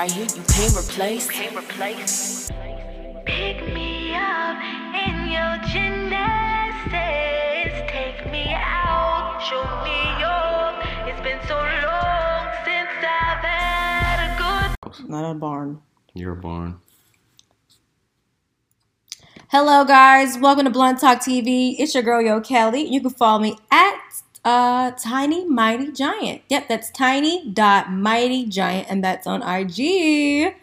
right here you can't replace. Can't replace. Pick me up in your gymnastics. Take me out, show me off. It's been so long since I've had a good. Not a barn. You're a barn. Hello, guys. Welcome to Blunt Talk TV. It's your girl, Yo Kelly. You can follow me at uh, Tiny Mighty Giant. Yep, that's Tiny dot Mighty Giant, and that's on IG.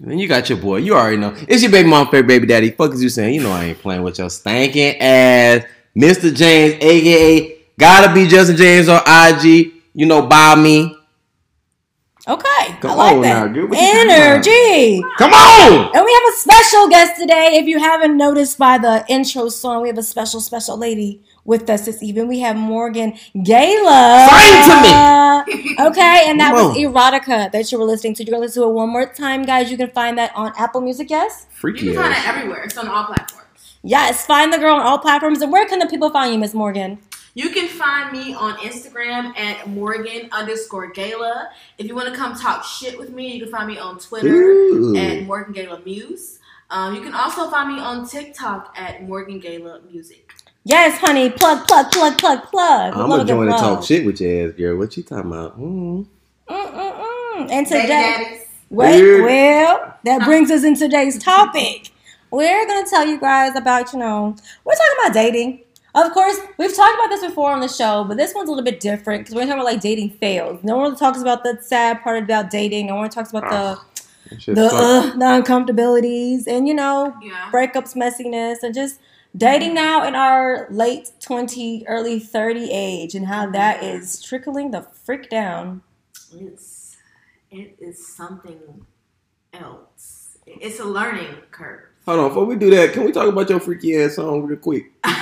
Then you got your boy. You already know. It's your baby mom, favorite baby daddy. Fuck is you saying? You know I ain't playing with your stinking ass. Mr. James, aka gotta be Justin James on IG. You know, buy me. Okay, Come I like on that. now, Energy. Come on! And we have a special guest today. If you haven't noticed by the intro song, we have a special, special lady with us this evening. We have Morgan Gayla. Sing to me. Okay, and that was. Erotica that you were listening to. You're gonna listen to it one more time, guys. You can find that on Apple Music, yes? Freaky. You can find it everywhere. It's on all platforms. Yes, find the girl on all platforms. And where can the people find you, Miss Morgan? You can find me on Instagram at Morgan underscore Gayla. If you want to come talk shit with me, you can find me on Twitter Ooh. at Morgan Gayla Muse. Um, you can also find me on TikTok at Morgan Gayla Music. Yes, honey. Plug, plug, plug, plug, plug. I'm gonna join and talk shit with your ass, girl. What you talking about? Mm. Mm-mm-mm. And Baby today. Wait, Weird. well, that brings us in today's topic. We're going to tell you guys about, you know, we're talking about dating. Of course, we've talked about this before on the show, but this one's a little bit different because we're talking about like dating fails. No one talks about the sad part about dating. No one talks about the That the suck. uh, the uncomfortabilities and you know Yeah. breakups, messiness, and just dating now in our late twenty, early thirty age, and how that is trickling the freak down. It's, it is something else. It's a learning curve. Hold on, before we do that, can we talk about your freaky ass song real quick? can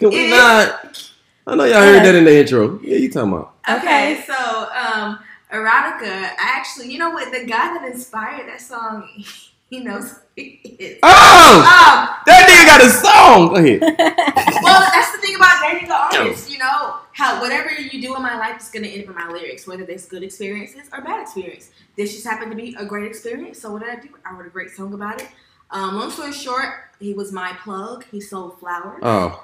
we It is- not? I know y'all heard that in the intro. Yeah, you talking about? Okay, so um, erotica. I actually, you know what? The guy that inspired that song, he knows who he is. Oh, Um, that nigga got a song. Go ahead. well, that's the thing about dating an artist. You know how whatever you do in my life is going to end up in my lyrics, whether there's good experiences or bad experience. This just happened to be a great experience. So what did I do? I wrote a great song about it. Um, long story short, he was my plug. He sold flowers. Oh,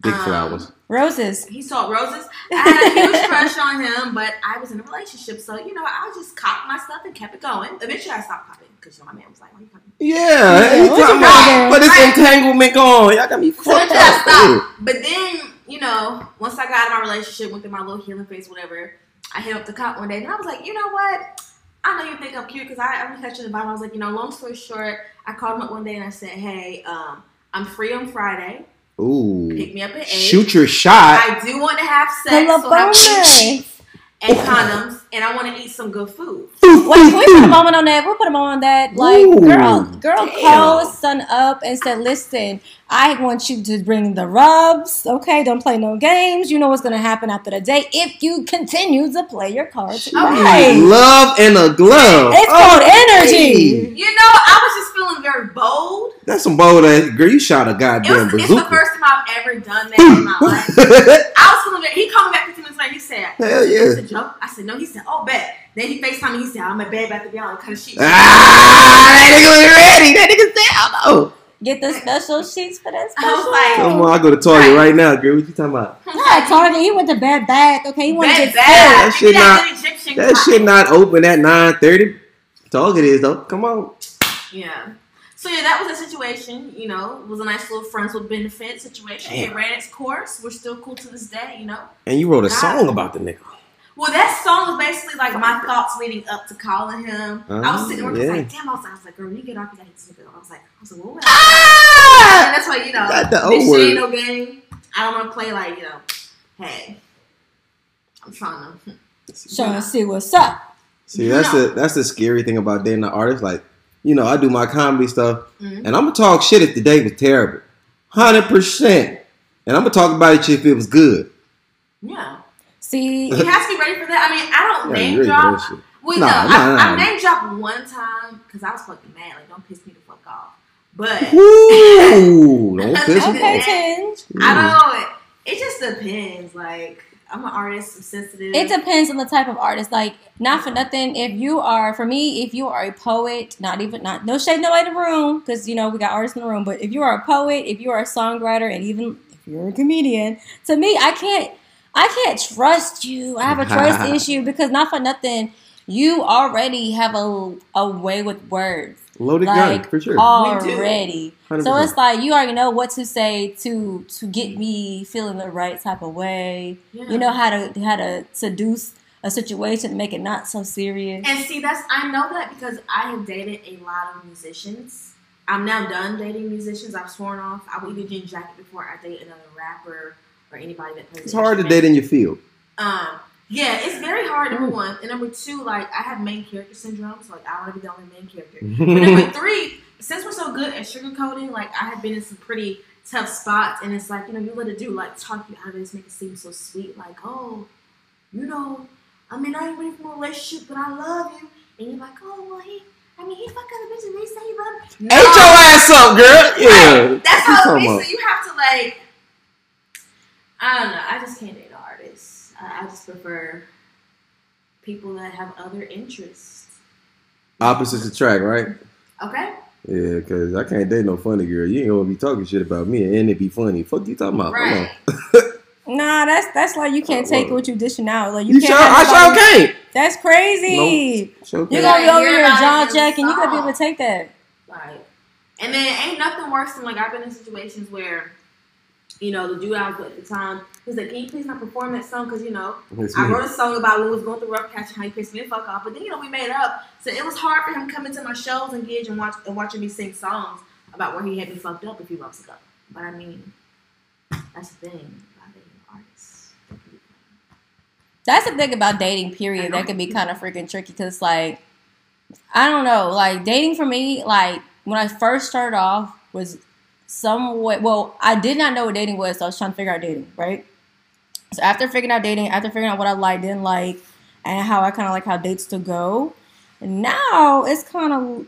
big Um, flowers. Roses. He sold roses. I had a huge crush on him, but I was in a relationship, so you know I just copped my stuff and kept it going. Eventually, I stopped copping because you know, my man was like, "Why you copping?" Yeah, you what's talking about? But it's entanglement going. Y'all got me fucked eventually, I up. stopped. But then, you know, once I got out of my relationship, went through my little healing phase, whatever, I hit up the cop one day, and I was like, you know what? I know you think I'm cute because I, I'm touching the bottom. I was like, you know, long story short, I called him up one day and I said, hey, um, I'm free on Friday. Ooh, Pick me up at eight. shoot your shot. I do want to have sex, Pull so have sheets and condoms, and I want to eat some good food. Wait, can we put a moment on that? We'll put a moment on that. Like, Ooh, girl, girl damn. called son up and said, "Listen, I want you to bring the rubs. Okay, don't play no games. You know what's gonna happen after the date if you continue to play your cards right. Love and a glove. It's called Oh, energy. You know, I was just feeling very bold. That's some bold ass girl. You shot a It goddamn was, it's the first time I've ever done that in my life. I was feeling very. He called me back 15 minutes later. He said, Hell yeah. this a joke?" I said, "No." He said, "Oh, bet." Then he FaceTime me. He said, "I'm in bed about to be on kind of shit." ah, that nigga was ready. That nigga said, I know. Get the special sheets for that special. like, Come on, I go to Target right now, girl. What you talking about? Yeah, Target. He went to bed back. Okay, he wanted to Bed get bad. fed. That shit not- That cotton. shit not open at nine thirty. Target is though. Come on. Yeah. So yeah, that was a situation. You know, it was a nice little friends with benefit situation. Damn. It ran its course. We're still cool to this day. You know. And you wrote a God. song about the nigga. Well, that song was basically like my thoughts leading up to calling him. I Oh, was sitting there, I was yeah. like, damn, I was, I was like, girl, when you get off, you gotta hit this nigga. I was like, I was like, what would I And that's why, you know, Ah! Got the O this shit ain't no game. I don't want to play like, you know, hey, I'm trying to. Trying to see what's up. See, that's the that's the scary thing about dating an artist. Like, you know, I do my comedy stuff, Mhm. and I'm gonna talk shit if the date was terrible, hundred percent. And I'm gonna talk about it if it was good. Yeah. See, You have to be ready for that. I mean, I don't Yeah, name you ready for drop. that shit. Well, Nah, no, nah, I, nah. I name dropped one time because I was fucking mad. Like, don't piss me the fuck off. But Ooh, don't fish it. Okay, Tinge. I don't know. It just depends. Like I'm an artist. I'm sensitive. It depends on the type of artist. Like, not for nothing. If you are, for me, if you are a poet, not even, not no shade, nobody in the room, because you know we got artists in the room. But if you are a poet, if you are a songwriter, and even if you're a comedian, to me, I can't, I can't trust you. I have a trust issue because not for nothing, you already have a a way with words. Loaded like gun, for sure. already. So 100%. it's like you already know what to say to to get me feeling the right type of way. Yeah. You know how to how to seduce a situation, to make it not so serious. And see, that's I know that because I have dated a lot of musicians. I'm now done dating musicians. I've sworn off. I would even Jean Jacket before I date another rapper or anybody that plays. It's hard to date in your field. Um, yeah, it's very hard. Number one, and number two, like I have main character syndrome, so like I want to be the only main character. But number three, since we're so good at sugarcoating, like I have been in some pretty tough spots, and it's like you know you let a dude like talk you out of this, make it seem so sweet, like oh, you know, I mean I ain't ready for a relationship, but I love you, and you're like oh well he, I mean he fuck other bitches, they say he love me. Ain't your ass up, girl. Yeah. That's What how you it talking is. So you have to like, I don't know. I just can't date artists. I, I just prefer people that have other interests. Opposites attract, right? Okay. Yeah, because I can't date no funny girl. You ain't gonna be talking shit about me and it be funny. Fuck you talking about? Come Right. on. Nah, that's that's like you can't take what you dishing out. Like you, You can't. sure? I sure nobody- can't. That's crazy. Sure You're gonna be over hear here about jaw it in the checking. You gotta be able to take that. Like, and then ain't nothing worse than like I've been in situations where, you know, the dude I was with at the time, he's like, "Can you please not perform that song?" Because you know, It's I wrote a song about when we was going through rough patch and how he pissed me the fuck off. But then you know we made up, so it was hard for him coming to my shows and gigs and watch and watching me sing songs about where he had me fucked up a few months ago. But I mean, that's the thing about dating artists. They can be That's the thing about dating. Period. That can be kind of freaking tricky because, like, I don't know. Like dating for me, like when I first started off was somewhat. Well, I did not know what dating was, so I was trying to figure out dating. Right. So after figuring out dating, after figuring out what I liked, didn't like, and how I kind of like how dates to go, now it's kind of.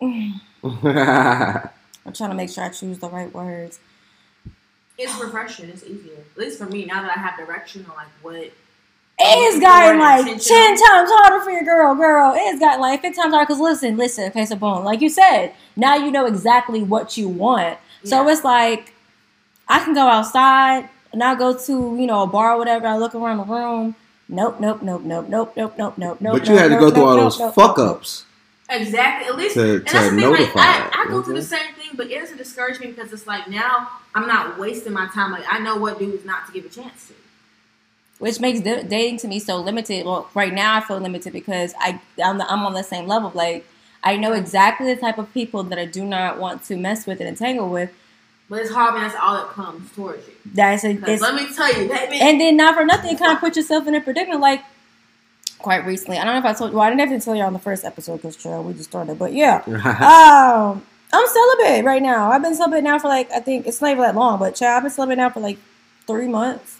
I'm trying to make sure I choose the right words. It's refreshing. It's easier. At least for me, now that I have direction on like what it's gotten like ten times harder for your girl, girl. It's gotten like fifteen times harder. Cause listen, listen. Okay, so bone. like you said, now you know exactly what you want. Yeah. So it's like I can go outside and I go to you know a bar or whatever. I look around the room. Nope, nope, nope, nope, nope, nope, nope, nope. But nope, you had nope, to go nope, through all those fuck ups. Exactly. At least to, and that's thing, like, I, I go through the same thing, but it doesn't discourage me because it's like now I'm not wasting my time. Like I know what dudes not to give a chance to which makes da- dating to me so limited. Well, right now I feel limited because I I'm, the, I'm on the same level. Like I know exactly the type of people that I do not want to mess with and entangle with. But it's hard when that's all that comes towards you. That's a, 'Cause it's, let me tell you, that and then not for nothing, you kind of put yourself in a predicament. Like quite recently, I don't know if I told you. Well, I didn't have to tell you on the first episode because child, we just started. But yeah, um, I'm celibate right now. I've been celibate now for like I think it's not even that long, but child, I've been celibate now for like three months.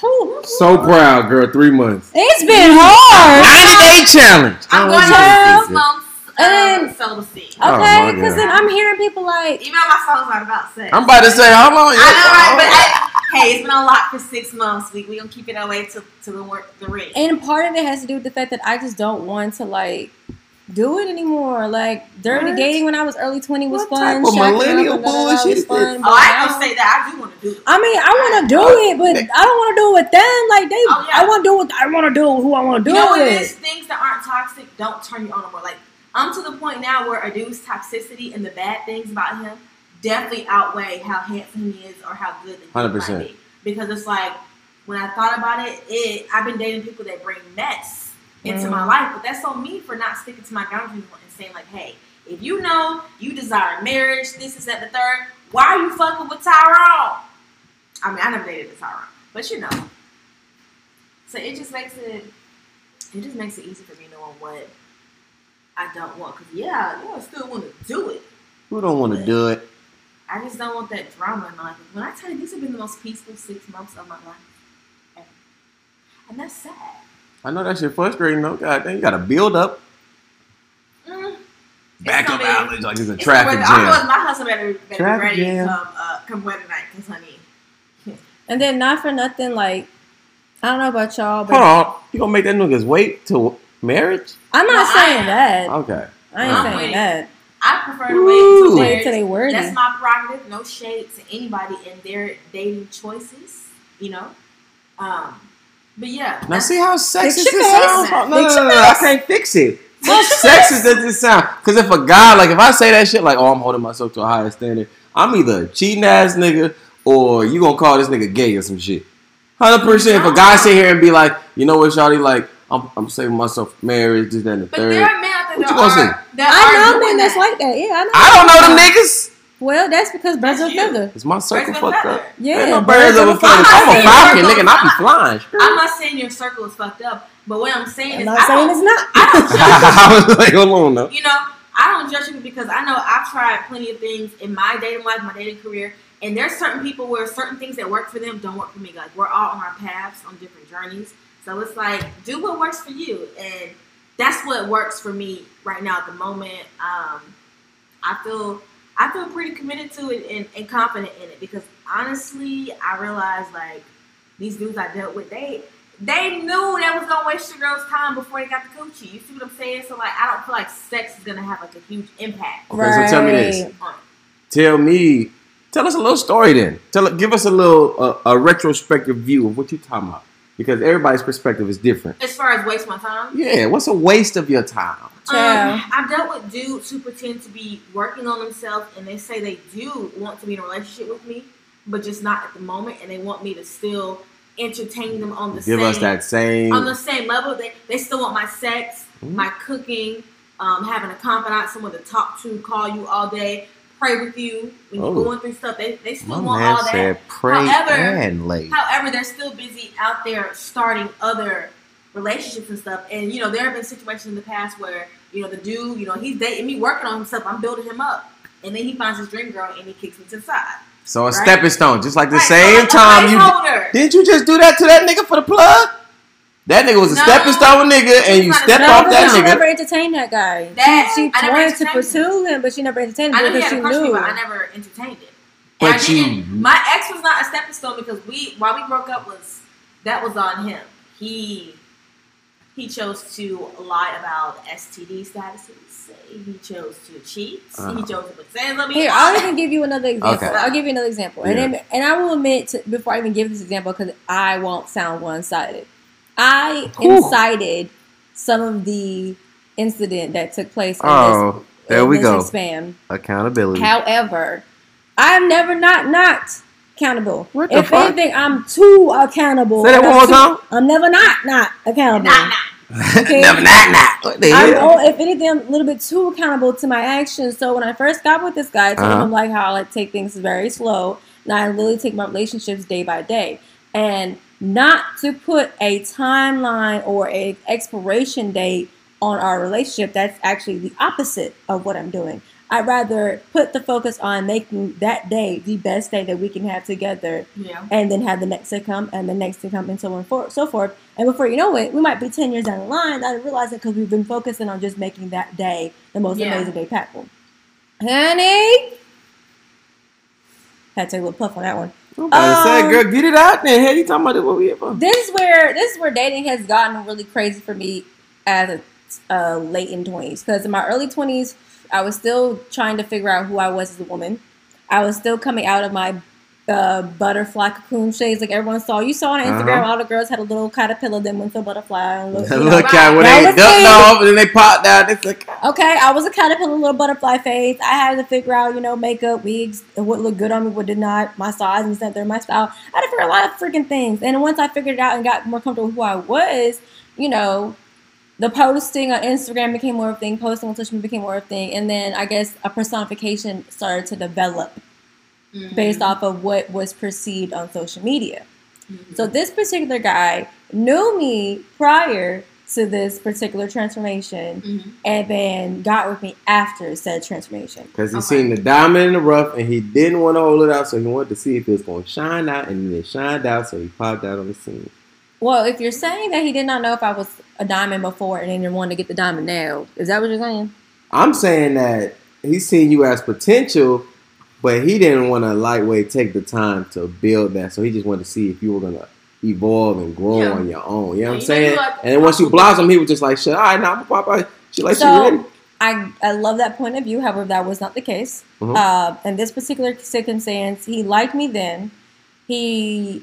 Whew. so proud, girl. Three months. It's been hard. 90 day challenge. I'm Oh, going Jesus. child. to six months And- of celibacy. Oh, Okay, because God. then I'm hearing people like, Even though my song's not about sex. I'm about to say, how long? I know, right? But oh. I, hey, it's been a lot for six months. We we gonna keep it that way to to the work the ring. and part of it has to do with the fact that I just don't want to like do it anymore. Like dirty What? dating when I was early twenty was What fun. type of millennial bullshit was is fun, this? oh, I ain't now- gonna say that. I do want to do it. I mean, I want to do it, but I don't want to do it with them. Like they, Oh, yeah. I want to do what I want to do. Who I want to do You know it it with. Things that aren't toxic don't turn you on no more. Like I'm to the point now where a dude's toxicity and the bad things about him definitely outweigh how handsome he is or how good the dude 100%. might be. Because it's like when I thought about it, it I've been dating people that bring mess into Mm. my life, but that's on me for not sticking to my boundaries and saying like, hey, if you know you desire marriage, this is at the third, why are you fucking with Tyrone? I mean, I never dated a Tyrone, but you know. So it just makes it it just makes it easy for me knowing what I don't want. Cause yeah, you know, I still want to do it. Who don't want to do it? I just don't want that drama in my life. When I tell you, these have been the most peaceful six months of my life, ever. and that's sad. I know that shit frustrating though. God damn, you got to build up. Mm. Backup gonna outlets like it's a It's traffic weather- I know jam. my husband better, better Traffic ready jam. come uh, come weather night, cause honey. And then not for nothing, like I don't know about y'all, but Hold on, you gonna make that niggas wait till marriage? I'm not No, saying that. Okay. I ain't I'm saying waiting. that. I prefer to Ooh. wait until till they worthy. That's my prerogative. No shade to anybody in their dating choices. You know. Um. But yeah. Now see how sexist Fix this sounds? No, no, no, no, no, I can't fix it. How sexist does this sound? Because if a guy, like, if I say that shit, like, oh, I'm holding myself to a higher standard, I'm either a cheating ass nigga or you gonna call this nigga gay or some shit. Hundred percent. If a guy sit here and be like, you know what, Shawty, like, I'm, I'm saving myself for marriage, this, that, and the But third. there are men out there that are, that I know doing men that's that. like that. Yeah, I know. I don't know them niggas. Well, that's because birds That's of you. feather. Is my circle Birds of a fucked up? Yeah, Ain't no birds birds of of a a feather. feather. I'm a I'm falcon, not nigga, and I be flying. I'm not saying your circle is fucked up, but what I'm saying I'm is not I saying don't, it's not. I don't judge I was like, hold on now. you know, I don't judge people because I know I've tried plenty of things in my dating life, my dating career, and there's certain people where certain things that work for them don't work for me. Like we're all on our paths on different journeys, so it's like do what works for you, and that's what works for me right now at the moment. Um, I feel I feel pretty committed to it and, and confident in it because honestly, I realized like these dudes I dealt with, they they knew they was gonna waste your girl's time before they got the coochie. You see what I'm saying? So like, I don't feel like sex is gonna have like a huge impact Okay, so tell me this. Right. Tell me, tell us a little story then. Tell, give us a little uh, a retrospective view of what you're talking about because everybody's perspective is different. As far as waste my time, Yeah, what's a waste of your time? Child. um, I've dealt with dudes who pretend to be working on themselves and they say they do want to be in a relationship with me, but just not at the moment, and they want me to still entertain them on the Give same us that same. on the same level. They they still want my sex, Mhm. my cooking, um, having a confidant, someone to talk to, call you all day, pray with you when you're Oh. going through stuff. They they still My want all that. pray However- and lay. However, they're still busy out there starting other relationships and stuff. And you know, there have been situations in the past where you know the dude, you know, he's dating me, working on himself. I'm building him up, and then he finds his dream girl and he kicks me to the side. So a Right. stepping stone, just like the Right, so same like time you placeholder. didn't you just do that to that nigga for the plug? That nigga was a No. stepping stone nigga, and you It's stepped stepping off that but she nigga. never entertained that guy. That- she she wanted to pursue him, but she never entertained him knew because she a crush on me, knew. but I never entertained it. But And I you- My ex was not a stepping stone because we, while we broke up, was that was on him. He he chose to lie about STD statuses. He chose to cheat. Uh-huh. He chose to put sand on me. Here, I'll even give you another example. Okay. I'll give you another example, and then, and I will admit to, before I even give this example because I won't sound one sided. I Whew. incited some of the incident that took place. In Oh, this, there in we this go. Spam. Accountability. However, I'm never not not accountable. What the if fuck? anything, I'm too accountable. Say that one I'm more time. I'm never not not accountable. Nah, nah. Okay. Never, not, not. What the I'm, hell? oh, if anything, I'm a little bit too accountable to my actions. So when I first got with this guy, I told Uh-huh. him like how I like take things very slow, and I literally take my relationships day by day, and not to put a timeline or a expiration date on our relationship. That's actually the opposite of what I'm doing. I'd rather put the focus on making that day the best day that we can have together Yeah. and then have the next to come and the next to come and so on and for, so forth. And before you know it, we might be 10 years down the line. I didn't realize it because we've been focusing on just making that day the most Yeah. amazing day possible. Honey! Had to take a little puff on that one. I'm about to say, Um, girl, get it out there. Hell, you talking about it? What we here for? This is where this is where dating has gotten really crazy for me as a uh, late in twenties. Because in my early twenties, I was still trying to figure out who I was as a woman. I was still coming out of my uh, butterfly cocoon shades, like everyone saw. You saw on Instagram, Uh-huh. all the girls had a little caterpillar, then went to a butterfly. And look, you know. Look at when That they off and then they popped out. It's like, Okay, I was a caterpillar, little butterfly face. I had to figure out, you know, makeup, wigs, what looked good on me, what did not, my size and center, my style. I had to figure a lot of freaking things. And once I figured it out and got more comfortable with who I was, you know, the posting on Instagram became more of a thing, posting on social media became more of a thing, and then I guess a personification started to develop Mhm. based off of what was perceived on social media. Mhm. So this particular guy knew me prior to this particular transformation Mhm. and then got with me after said transformation. Because he Okay. seen the diamond in the rough and he didn't want to hold it out, so he wanted to see if it was going to shine out, and then it shined out, so he popped out on the scene. Well, if you're saying that he did not know if I was a diamond before and then you want to get the diamond now, is that what you're saying? I'm saying that he's seen you as potential, but he didn't want to lightweight take the time to build that. So he just wanted to see if you were gonna evolve and grow Yeah. on your own. You know what I'm Yeah, you know, saying? like- and then once you blossom, he was just like, "Shit, all right, now I'm pop out." She like, "She ready?" I I love that point of view. However, that was not the case. Mhm. Uh, in this particular circumstance, he liked me then. He,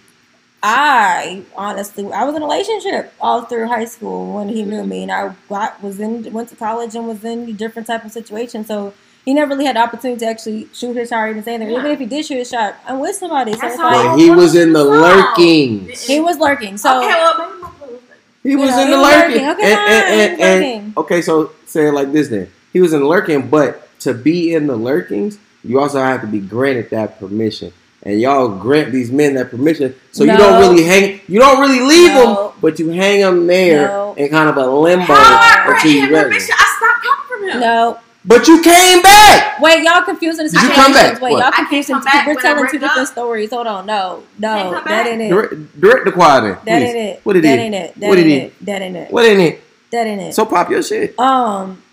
I honestly, I was in a relationship all through high school when he knew me, and I got, was in went to college and was in a different type of situation. So he never really had the opportunity to actually shoot his shot or even say anything. Yeah. Even if he did shoot his shot, I'm with somebody. So That's it's like, But he was in the lurking. he was lurking. So okay, well, maybe my brother was like- He was know, in the lurking. lurking. Okay, And- and- and- and- lurking. okay, so say it like this then. He was in the lurking, but to be in the lurkings, you also have to be granted that permission. And y'all grant these men that permission, so you don't really hang, you don't really leave No. them, but you hang them there No. in kind of a limbo How I until you him ready. permission? I stopped coming from him. no, But you came back. Wait, y'all confusing the Did you come back? Wait, What? y'all confusing. come back We're telling two different up. stories. Hold on, no, no, that back. ain't it. Direct, direct the choir then. That please. ain't it. What it that is? ain't it. That What it ain't is? it. That ain't it. What ain't it? That ain't it. So pop your shit. um,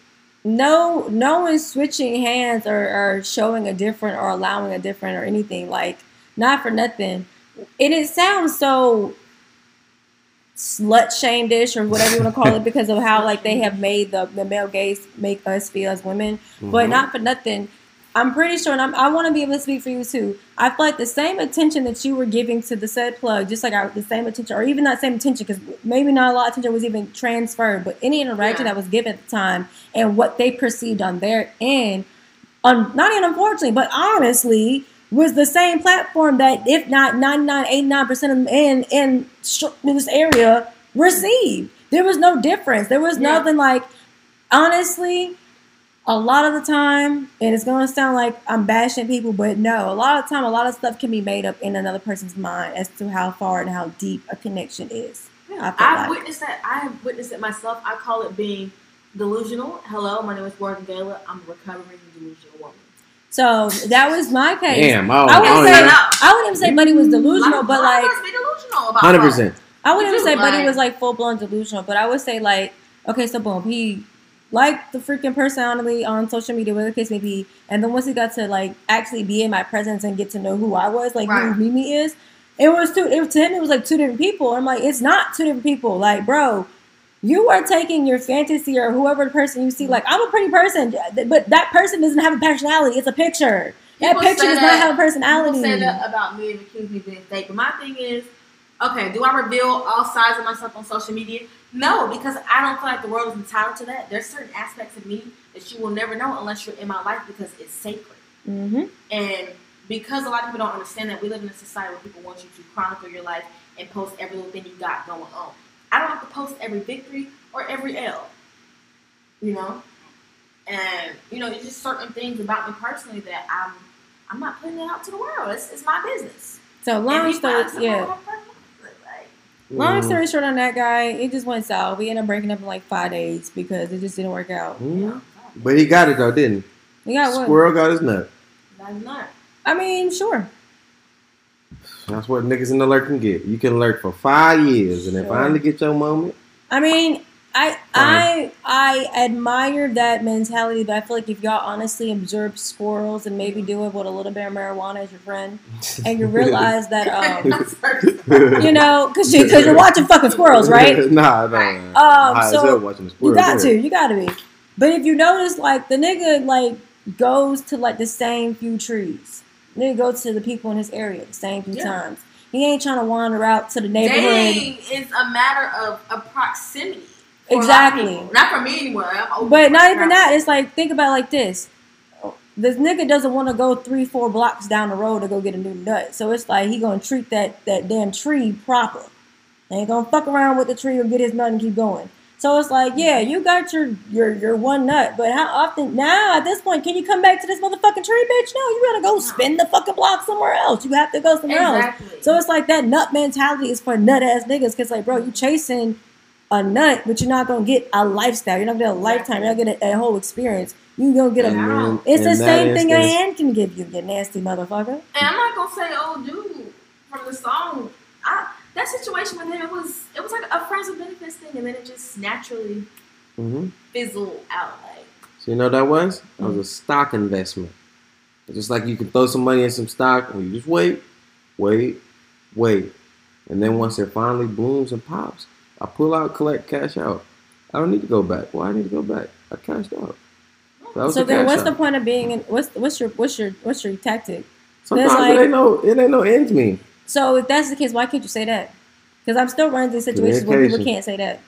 no, no one's switching hands or, or showing a different or allowing a different or anything like not for nothing. And it sounds so slut shamedish or whatever you want to call it because of how like they have made the, the male gaze make us feel as women. But Mhm. not for nothing. I'm pretty sure, and I'm, I want to be able to speak for you too. I feel like the same attention that you were giving to the said plug, just like I, the same attention, or even not same attention, because maybe not a lot of attention was even transferred, but any interaction Yeah. that was given at the time and what they perceived on their end, un, not even unfortunately, but honestly, was the same platform that, if not 99, 89% of men in in this area received. There was no difference. There was Yeah. nothing like, honestly, a lot of the time, and it's gonna sound like I'm bashing people, but no, a lot of the time, a lot of stuff can be made up in another person's mind as to how far and how deep a connection is. I Yeah, feel I've like- witnessed that. I have witnessed it myself. I call it being delusional. Hello, my name is Morgan Gayla. I'm a recovering delusional. So that was my case. Damn, I I I wouldn't don't say know. I wouldn't even say Buddy was delusional, but a lot of like us be delusional about Hundred percent. I wouldn't even say do, Buddy was like full blown delusional, but I would say like, okay, so boom, he liked the freaking personality on social media, whatever the case may be, and then once he got to like actually be in my presence and get to know who I was, like Right. who Mimi is, it was two. It was to him, it was like two different people. I'm like, it's not two different people. Like, bro, you are taking your fantasy or whoever the person you see. Like, I'm a pretty person, but that person doesn't have a personality. It's a picture. That People picture does that- not have a personality. People say that about me and accuse me of being fake. But my thing is, okay, do I reveal all sides of myself on social media? No, because I don't feel like the world is entitled to that. There's certain aspects of me that you will never know unless you're in my life because it's sacred. hmm And because a lot of people don't understand that we live in a society where people want you to chronicle your life and post every little thing you got going on. I don't have to post every victory or every L. You know? And, you know, it's just certain things about me personally that I'm I'm not putting it out to the world. It's, it's my business. So long story, yeah. Long Mhm. story short on that guy, it just went south. We ended up breaking up in like five days because it just didn't work out. Mhm. But he got it though, didn't We he? got what? Squirrel got his nut. That's not. I mean, sure. That's what niggas in the lurk can get. You can lurk for five years, and then finally get your moment. I mean, I I I admire that mentality, but I feel like if y'all honestly observe squirrels and maybe do it with a little bit of marijuana as your friend, and you realize that um, you know, because you, cause you're watching fucking squirrels, right? nah, nah. Um, as so watching the You got to, you got to be. But if you notice, like the nigga like goes to like the same few trees. Nigga goes to the people in his area the same few Yeah. times. He ain't trying to wander out to the neighborhood. Dating is a matter of a proximity. for a Exactly. Not for me anymore. But not even that. It's like think about it like this. This nigga doesn't want to go three, four blocks down the road to go get a new nut. So it's like he gonna treat that that damn tree proper. Ain't gonna fuck around with the tree or get his nut and keep going. So it's like, yeah, you got your your your one nut, but how often now at this point can you come back to this motherfucking tree, bitch? No, you gotta go spin the fucking block somewhere else. You have to go somewhere else. So it's like that nut mentality is for nut ass niggas because like, bro, you chasing a nut, but you're not gonna get a lifestyle. You're not gonna get a lifetime. You're not gonna get a, a whole experience. You gonna get a. And then- It's the same thing a hand can give you, you nasty motherfucker. And I'm not gonna say, oh, dude, from the song. I, that situation with him, was it was like a friends with benefits thing, and then it just naturally Mhm. fizzled out. Like So you know what that was? That was a stock investment. Just like you can throw some money in some stock and you just wait, wait, wait. And then once it finally blooms and pops, I pull out, collect, cash out. I don't need to go back. Why I need to go back? I cashed out. So then, cash what's the point of being? In, what's what's your what's your what's your tactic? Sometimes like- it ain't no it ain't no ends me. So if that's the case, why can't you say that? Because I'm still running into situations where people can't say that.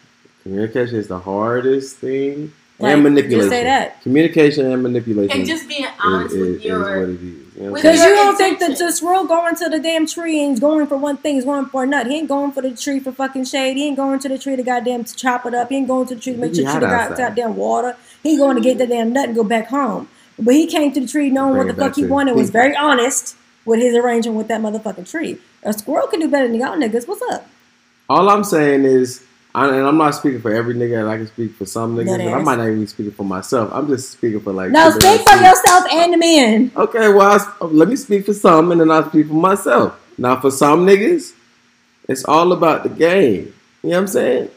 Communication is the hardest thing. Like, and just manipulation. say that. Communication and manipulation. And just being honest is- with is your. what. You know what I'm with Because you don't think that intention. the squirrel going to the damn tree and he's going for one thing, he's going for a nut. He ain't going for the tree for fucking shade. He ain't going to the tree to goddamn to chop it up. He ain't going to the tree to make sure the got outside. goddamn water. He ain't going to get the damn nut and go back home. But he came to the tree knowing Bring what the fuck he to wanted, was very honest with his arrangement with that motherfucking tree. A squirrel can do better than y'all niggas. What's up? All I'm saying is, I, and I'm not speaking for every nigga, and I can speak for some niggas, Nut and I might not even be speaking for myself. I'm just speaking for like. Now people that speak for I see. yourself and the men. Okay, well, I s let me speak for some, and then I'll speak for myself. Now, for some niggas, it's all about the game. You know what I'm saying?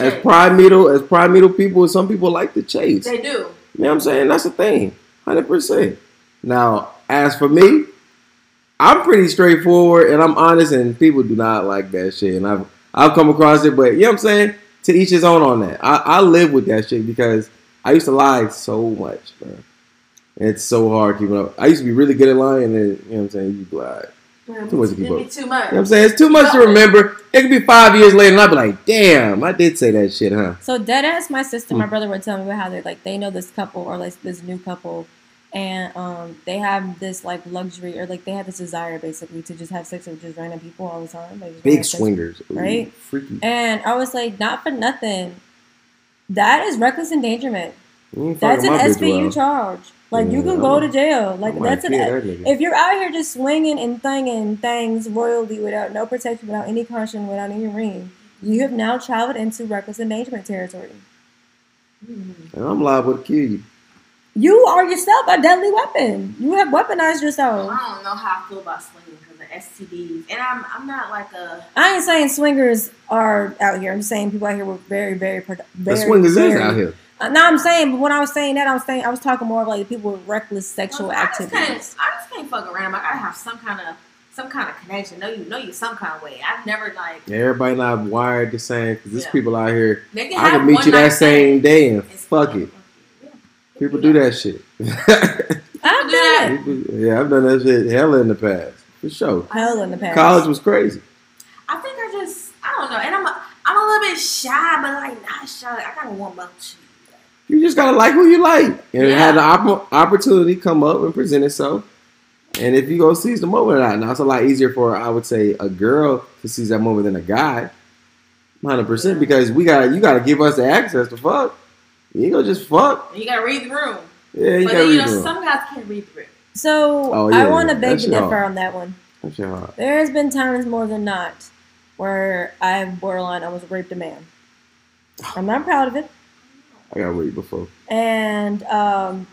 As primeval, as primeval people, some people like to chase. They do. You know what I'm saying? That's the thing. 100%. Now, as for me, I'm pretty straightforward and I'm honest, and people do not like that shit. And I've, I've come across it, but you know what I'm saying? To each his own on that. I, I live with that shit because I used to lie so much, man. It's so hard keeping up. I used to be really good at lying, and then, you know what I'm saying? You lie. Too much to keep up. too much. You know what I'm saying? It's too much to remember. It could be five years later, and I'd be like, damn, I did say that shit, huh? So dead ass, my sister, my Hmm. brother would tell me about how they're like they know this couple or like this new couple, and um they have this like luxury or like they have this desire basically to just have sex with just random people all the time. Like, Big swingers. Ooh, right? Freaky. And I was like, not for nothing. That is reckless endangerment. That's an fucking my bitch SVU well. charge. Like you can go to jail. Like that's an. If you're out here just swinging and thinging things royally without no protection, without any caution, without any ring, you have now traveled into reckless endangerment territory. And I'm liable to kill you. You are yourself a deadly weapon. You have weaponized yourself. I don't know how I feel about swinging because of STDs, and I'm I'm not like a I ain't saying swingers are out here. I'm just saying people out here were very, very, produ- The very swingers is out here. Uh, no, I'm saying, but when I was saying that, I was saying I was talking more of like people with reckless sexual I just can't activities. I just can't fuck around. I gotta have some kind of some kind of connection. Know you know you some kind of way. I've never like Everybody not wired the same because there's Yeah. people out here. I can meet you that same day and fuck it. Yeah. People do that shit. I've done it. People- yeah, I've done that shit hella in the past for sure. Hell in the past. College was crazy. I think I just I don't know, and I'm a, I'm a little bit shy, but like not shy. I gotta warm up to. You just gotta like who you like, and Yeah. have the opp- opportunity come up and present itself. And if you go seize the moment or not, now it's a lot easier for I would say a girl to seize that moment than a guy, hundred percent. Because we got you got to give us the access to fuck. You ain't gonna just fuck. You gotta read the room. Yeah, you but gotta then you read know the some guys can't read the room. So Oh, I want to yeah. beg That's to your differ hard. on that one. That shit hard. There has been times more than not where I've borderline almost raped a man. I'm not proud of it, I got read before. and um,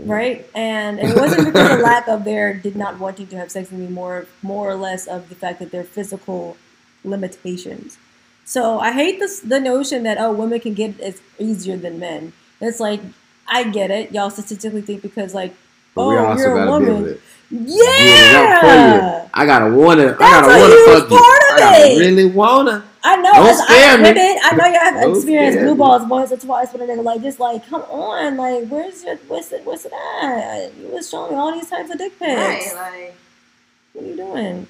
right, and it wasn't because of lack of their did not wanting to have sex with me, more more or less of the fact that their physical limitations. So I hate this the notion that oh women can get it easier than men. It's like I get it, y'all statistically think because like But oh we also you're a gotta be able woman, to. yeah. Yeah, I gotta wanna. I gotta a wanna huge fuck you. part of I gotta it. really wanna. I know. Don't as I scare me. women, I know y'all have Don't experienced scare blue me. balls once or twice with a nigga. Like, just like, come on, like, where's your, what's it, what's it at? You was showing me all these types of dick pics. Right, like What are you doing?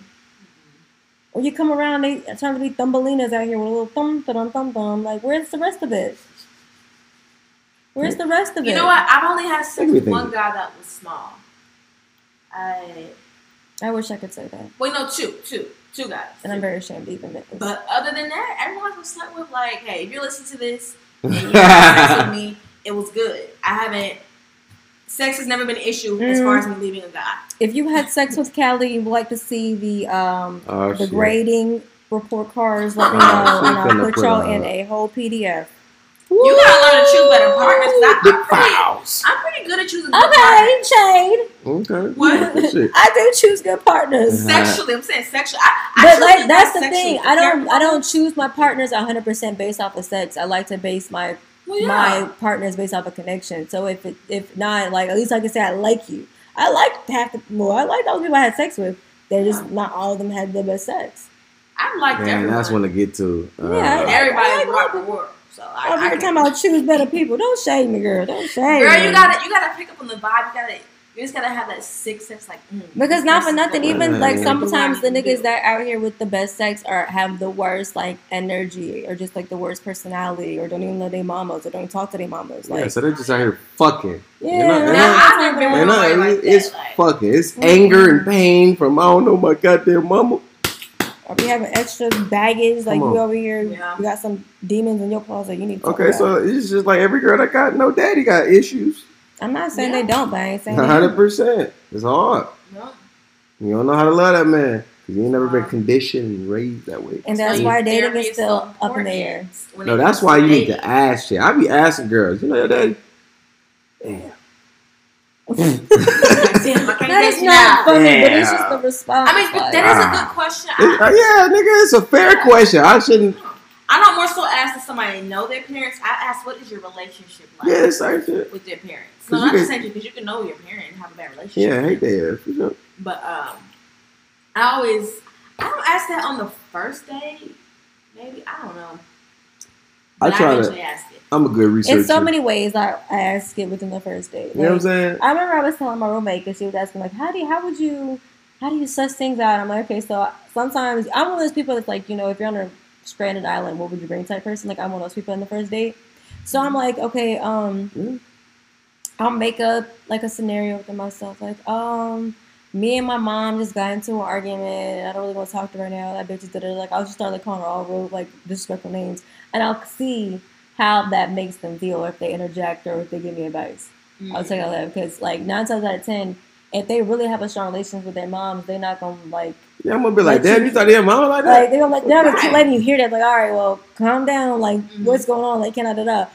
Or you come around, they trying to be thumbelinas out here with a little thumb, thumb, thumb, thumb. Like, where's the rest of it? Where's the rest of it? you know what? I've only had sex with one guy that was small. I I wish I could say that, wait no two two two guys. and I'm very ashamed to even admit this. But other than that, everyone's been slept with like, hey, if you're listening to this and you had sex with me, it was good. I haven't. Sex has never been an issue as far as me leaving a guy. if you had sex with Callie, you would like to see the um Oh, the shit. grading report cards. Let me Oh, know, she and I'll put put y'all in a whole PDF. You gotta learn to choose better partners. 'cause I, I'm, pretty. I'm pretty good at choosing good partners. Okay, Shade. Okay. What? I do choose good partners. Uh-huh. Sexually, I'm saying sexually. I, I But like that's the thing. I don't Careful. I don't choose my partners 100% based off of sex. I like to base my Well, yeah. my partner is based off a connection. So if it, if not, like at least I can say I like you. I like half the well, I like those people I had sex with. They're just not all of them had the best sex. I like Man, everyone. that's one to get to. Uh, Yeah, everybody I like rock the world. So I, I'm I here can- talking about choose better people. Don't shame me, girl. Don't shame Girl, me. you gotta you gotta pick up on the vibe. You gotta you just gotta have that sixth sense, like mm, Because this not for nothing, gonna- even like sometimes the Do what I need niggas that out here with the best sex are have the worst like energy or just like the worst personality or don't even know their mamas or don't even talk to their mamas. Yeah, Like so they're just out here fucking. yeah, You're not- do. not- I've never been Man, with no, nobody like it- that. it's like, fucking. It's Mhm. anger and pain from I don't know my goddamn mama. Are be having extra baggage like you over here, Yeah. you got some demons in your closet. You need to talk Okay, about. so it's just like every girl that got no daddy got issues. I'm not saying Yeah. they don't, but I ain't saying hundred percent. It's hard. no. You don't know how to love that man because you ain't never been conditioned and raised that way. and that's So why therapy dating is so still up in the air. No, that's why you need to ask shit. I be asking girls, you know your daddy? Damn. that is can't That date is you not now. funny, but it's just the response. I mean, but that is a good question. It- uh, yeah, nigga, it's a fair question. I shouldn't. I don't more so ask if somebody know their parents. I ask, what is your relationship like Yeah, same shit. with their parents? 'Cause No, you not the can- same thing because you can know your parent and have a bad relationship. Yeah, I hate that. For sure. But um, I always I don't ask that on the first date. Maybe I don't know. I But try to- ask it. I'm a good researcher. in so many ways, I, I ask it within the first date. You know what I'm saying? I remember I was telling my roommate because she was asking like, "How do you, how would you how do you suss things out?" I'm like, "Okay, so sometimes I'm one of those people that's like, you know, if you're on a stranded island, what would you bring type person? Like I'm one of those people in the first date. So I'm like, okay, um, Yeah. I'll make up like a scenario within myself, like, um, me and my mom just got into an argument. I don't really want to talk to her right now. That bitch is da da. Like I'll just start like calling her all real like disrespectful names, and I'll see how that makes them feel or if they interject or if they give me advice. I'll tell you that because like nine times out of ten, if they really have a strong relationship with their moms, they're not gonna like Yeah, I'm gonna be like, Like, damn, you- you thought your mama like like that? they're gonna like they're gonna keep Right. letting you hear that. Like, all right, well, calm down. Like, Mhm. what's going on? Like, can I da da?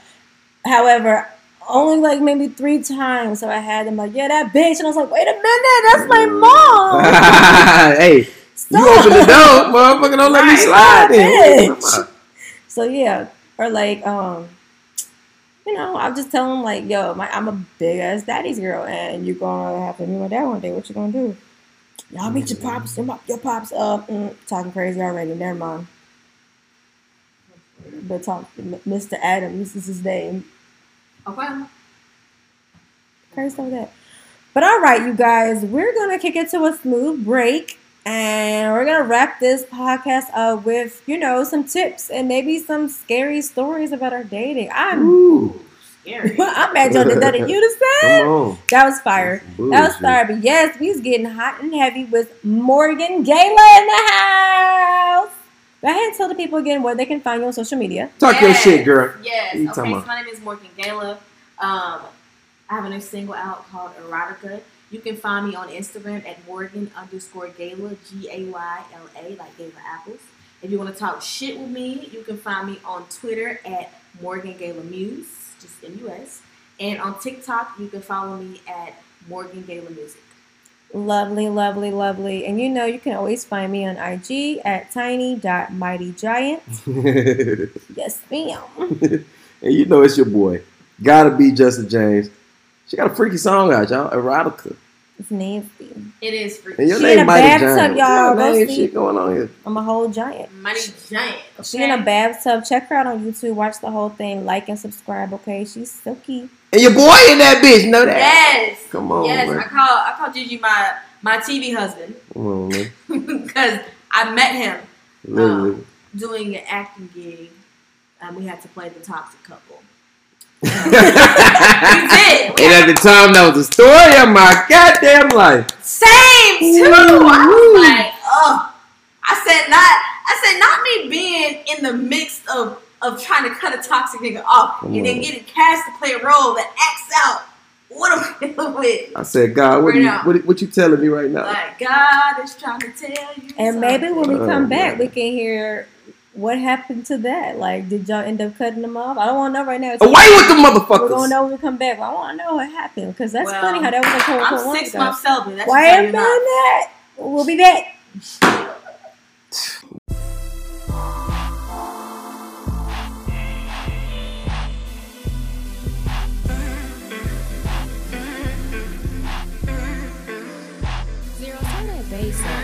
However, only like maybe three times have I had them like, yeah, that bitch, and I was like, wait a minute, that's my mom. hey, you Stop. open the door, motherfucker. Don't let me slide in. So yeah, or like um, you know, I'll just tell them like, yo, my, I'm a big ass daddy's girl, and you're gonna have to meet my dad one day. What you gonna do? Y'all meet your pops. Your, your pops. up. mm, talking crazy already. Never mind. But talk, Mr. Adams is his name. Okay. Crazy over that. But all right, you guys, we're gonna kick it to a smooth break, and we're gonna wrap this podcast up with you know some tips and maybe some scary stories about our dating. I'm Ooh, Scary. I'm mad y'all did that in come unison. That was fire. That was fire. But yes, we was getting hot and heavy with Morgan Gayla in the house. Go ahead and tell the people again where they can find you on social media. Talk your shit, girl. Yes. Okay. talking So my name is Morgan Gayla. Um, I have a new single out called Erotica. You can find me on Instagram at Morgan underscore Gayla G A Y L A like Gala Apples. If you want to talk shit with me, you can find me on Twitter at Morgan Gayla Muse, just M U S, and on TikTok you can follow me at Morgan Gayla Music. Lovely, lovely, lovely. And you know you can always find me on IG at tiny.mightygiant. Yes, ma'am. And you know it's your boy. Gotta be Justin James. She got a freaky song out, y'all. Erotica. It's nasty. It is for And your She name in a Mighty bathtub, y'all. What Go see. shit going on here? I'm a whole giant. Mighty Giant. She in a okay? bathtub. Check her out on YouTube. Watch the whole thing. Like and subscribe, okay? She's silky. And your boy in that bitch, know that? Yes. Come on, yes, man. I call I call Gigi my my TV husband Come on, man. because I met him Literally. Um, doing an acting gig. and we had to play the toxic couple. and did. We at the time, that was the story of my goddamn life. Same too. I was like, oh. I said not. I said not me being in the mix of of trying to cut a toxic nigga off Come and then getting cast to play a role that acts out what am I'm dealing with. I said, God, what, Right are you, what, what you telling me right now? Like God is trying to tell you. And maybe when we Oh, come back, man. we can hear what happened to that? Like, did y'all end up cutting them off? I don't want to know right now. It's Away like, with the motherfuckers! We're gonna know when we come back. I want to know what happened because that's well, funny how that was a cold, cold I'm six months sober. Why am I that? We'll be back. Zero Soda Basic.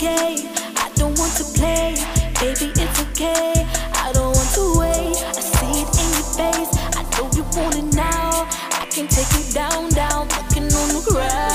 Game. I don't want to play. Baby, it's okay. I don't want to wait. I see it in your face. I know you want it now. I can take you down, down, fucking on the ground.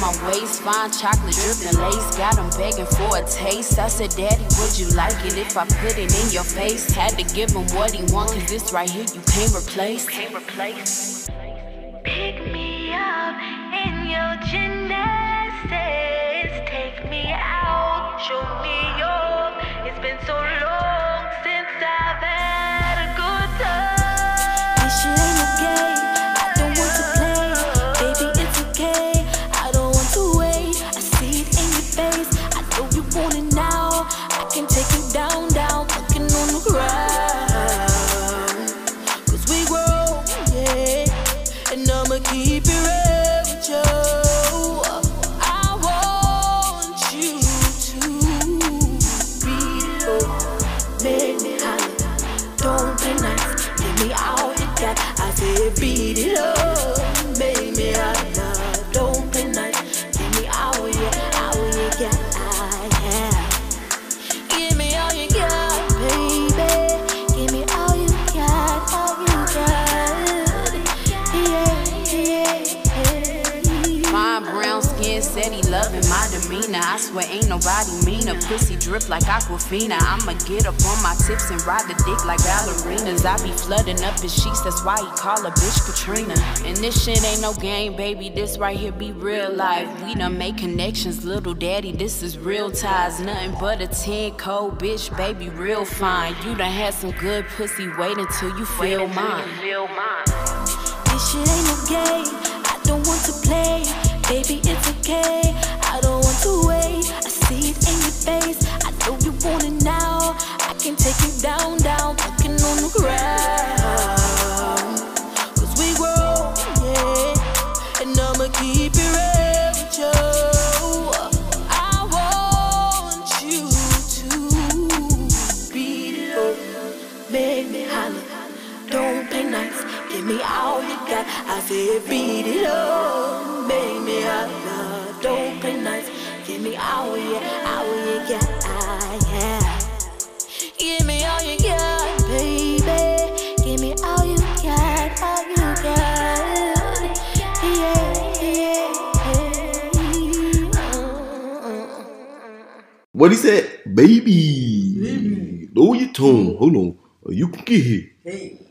My waist. Fine chocolate dripping lace. Got him begging for a taste. I said, Daddy, would you like it if I put it in your face? Had to give him what he want, cause this right here you can't replace. Can't replace. Pick me up in your gymnastics. Take me out, show me your. It's been so long drip like Aquafina. I'ma get up on my tips and ride the dick like ballerinas. I be flooding up his sheets, that's why he call a bitch Katrina. And this shit ain't no game, baby. This right here be real life. We done make connections, little daddy. This is real ties. Nothing but a 10 cold bitch, baby, real fine. You done had some good pussy. Wait until you feel mine. This shit ain't no game. I don't want to play. Baby, it's okay. I don't want to wait. See it in your face. I know you want it now. I can take you down, down, fucking on the ground. Cause we grow, yeah. And I'ma keep it real with you. I want you to beat it up. Make me holler. Don't play nice, give me all you got. I said beat it up, make me holler. Don't play nice, give me all you, all you got. Ah, yeah. Give me all you got, baby. Give me all you got, all you got. Yeah, yeah. What he said, baby. Lower your tone. Hold on. You can get here.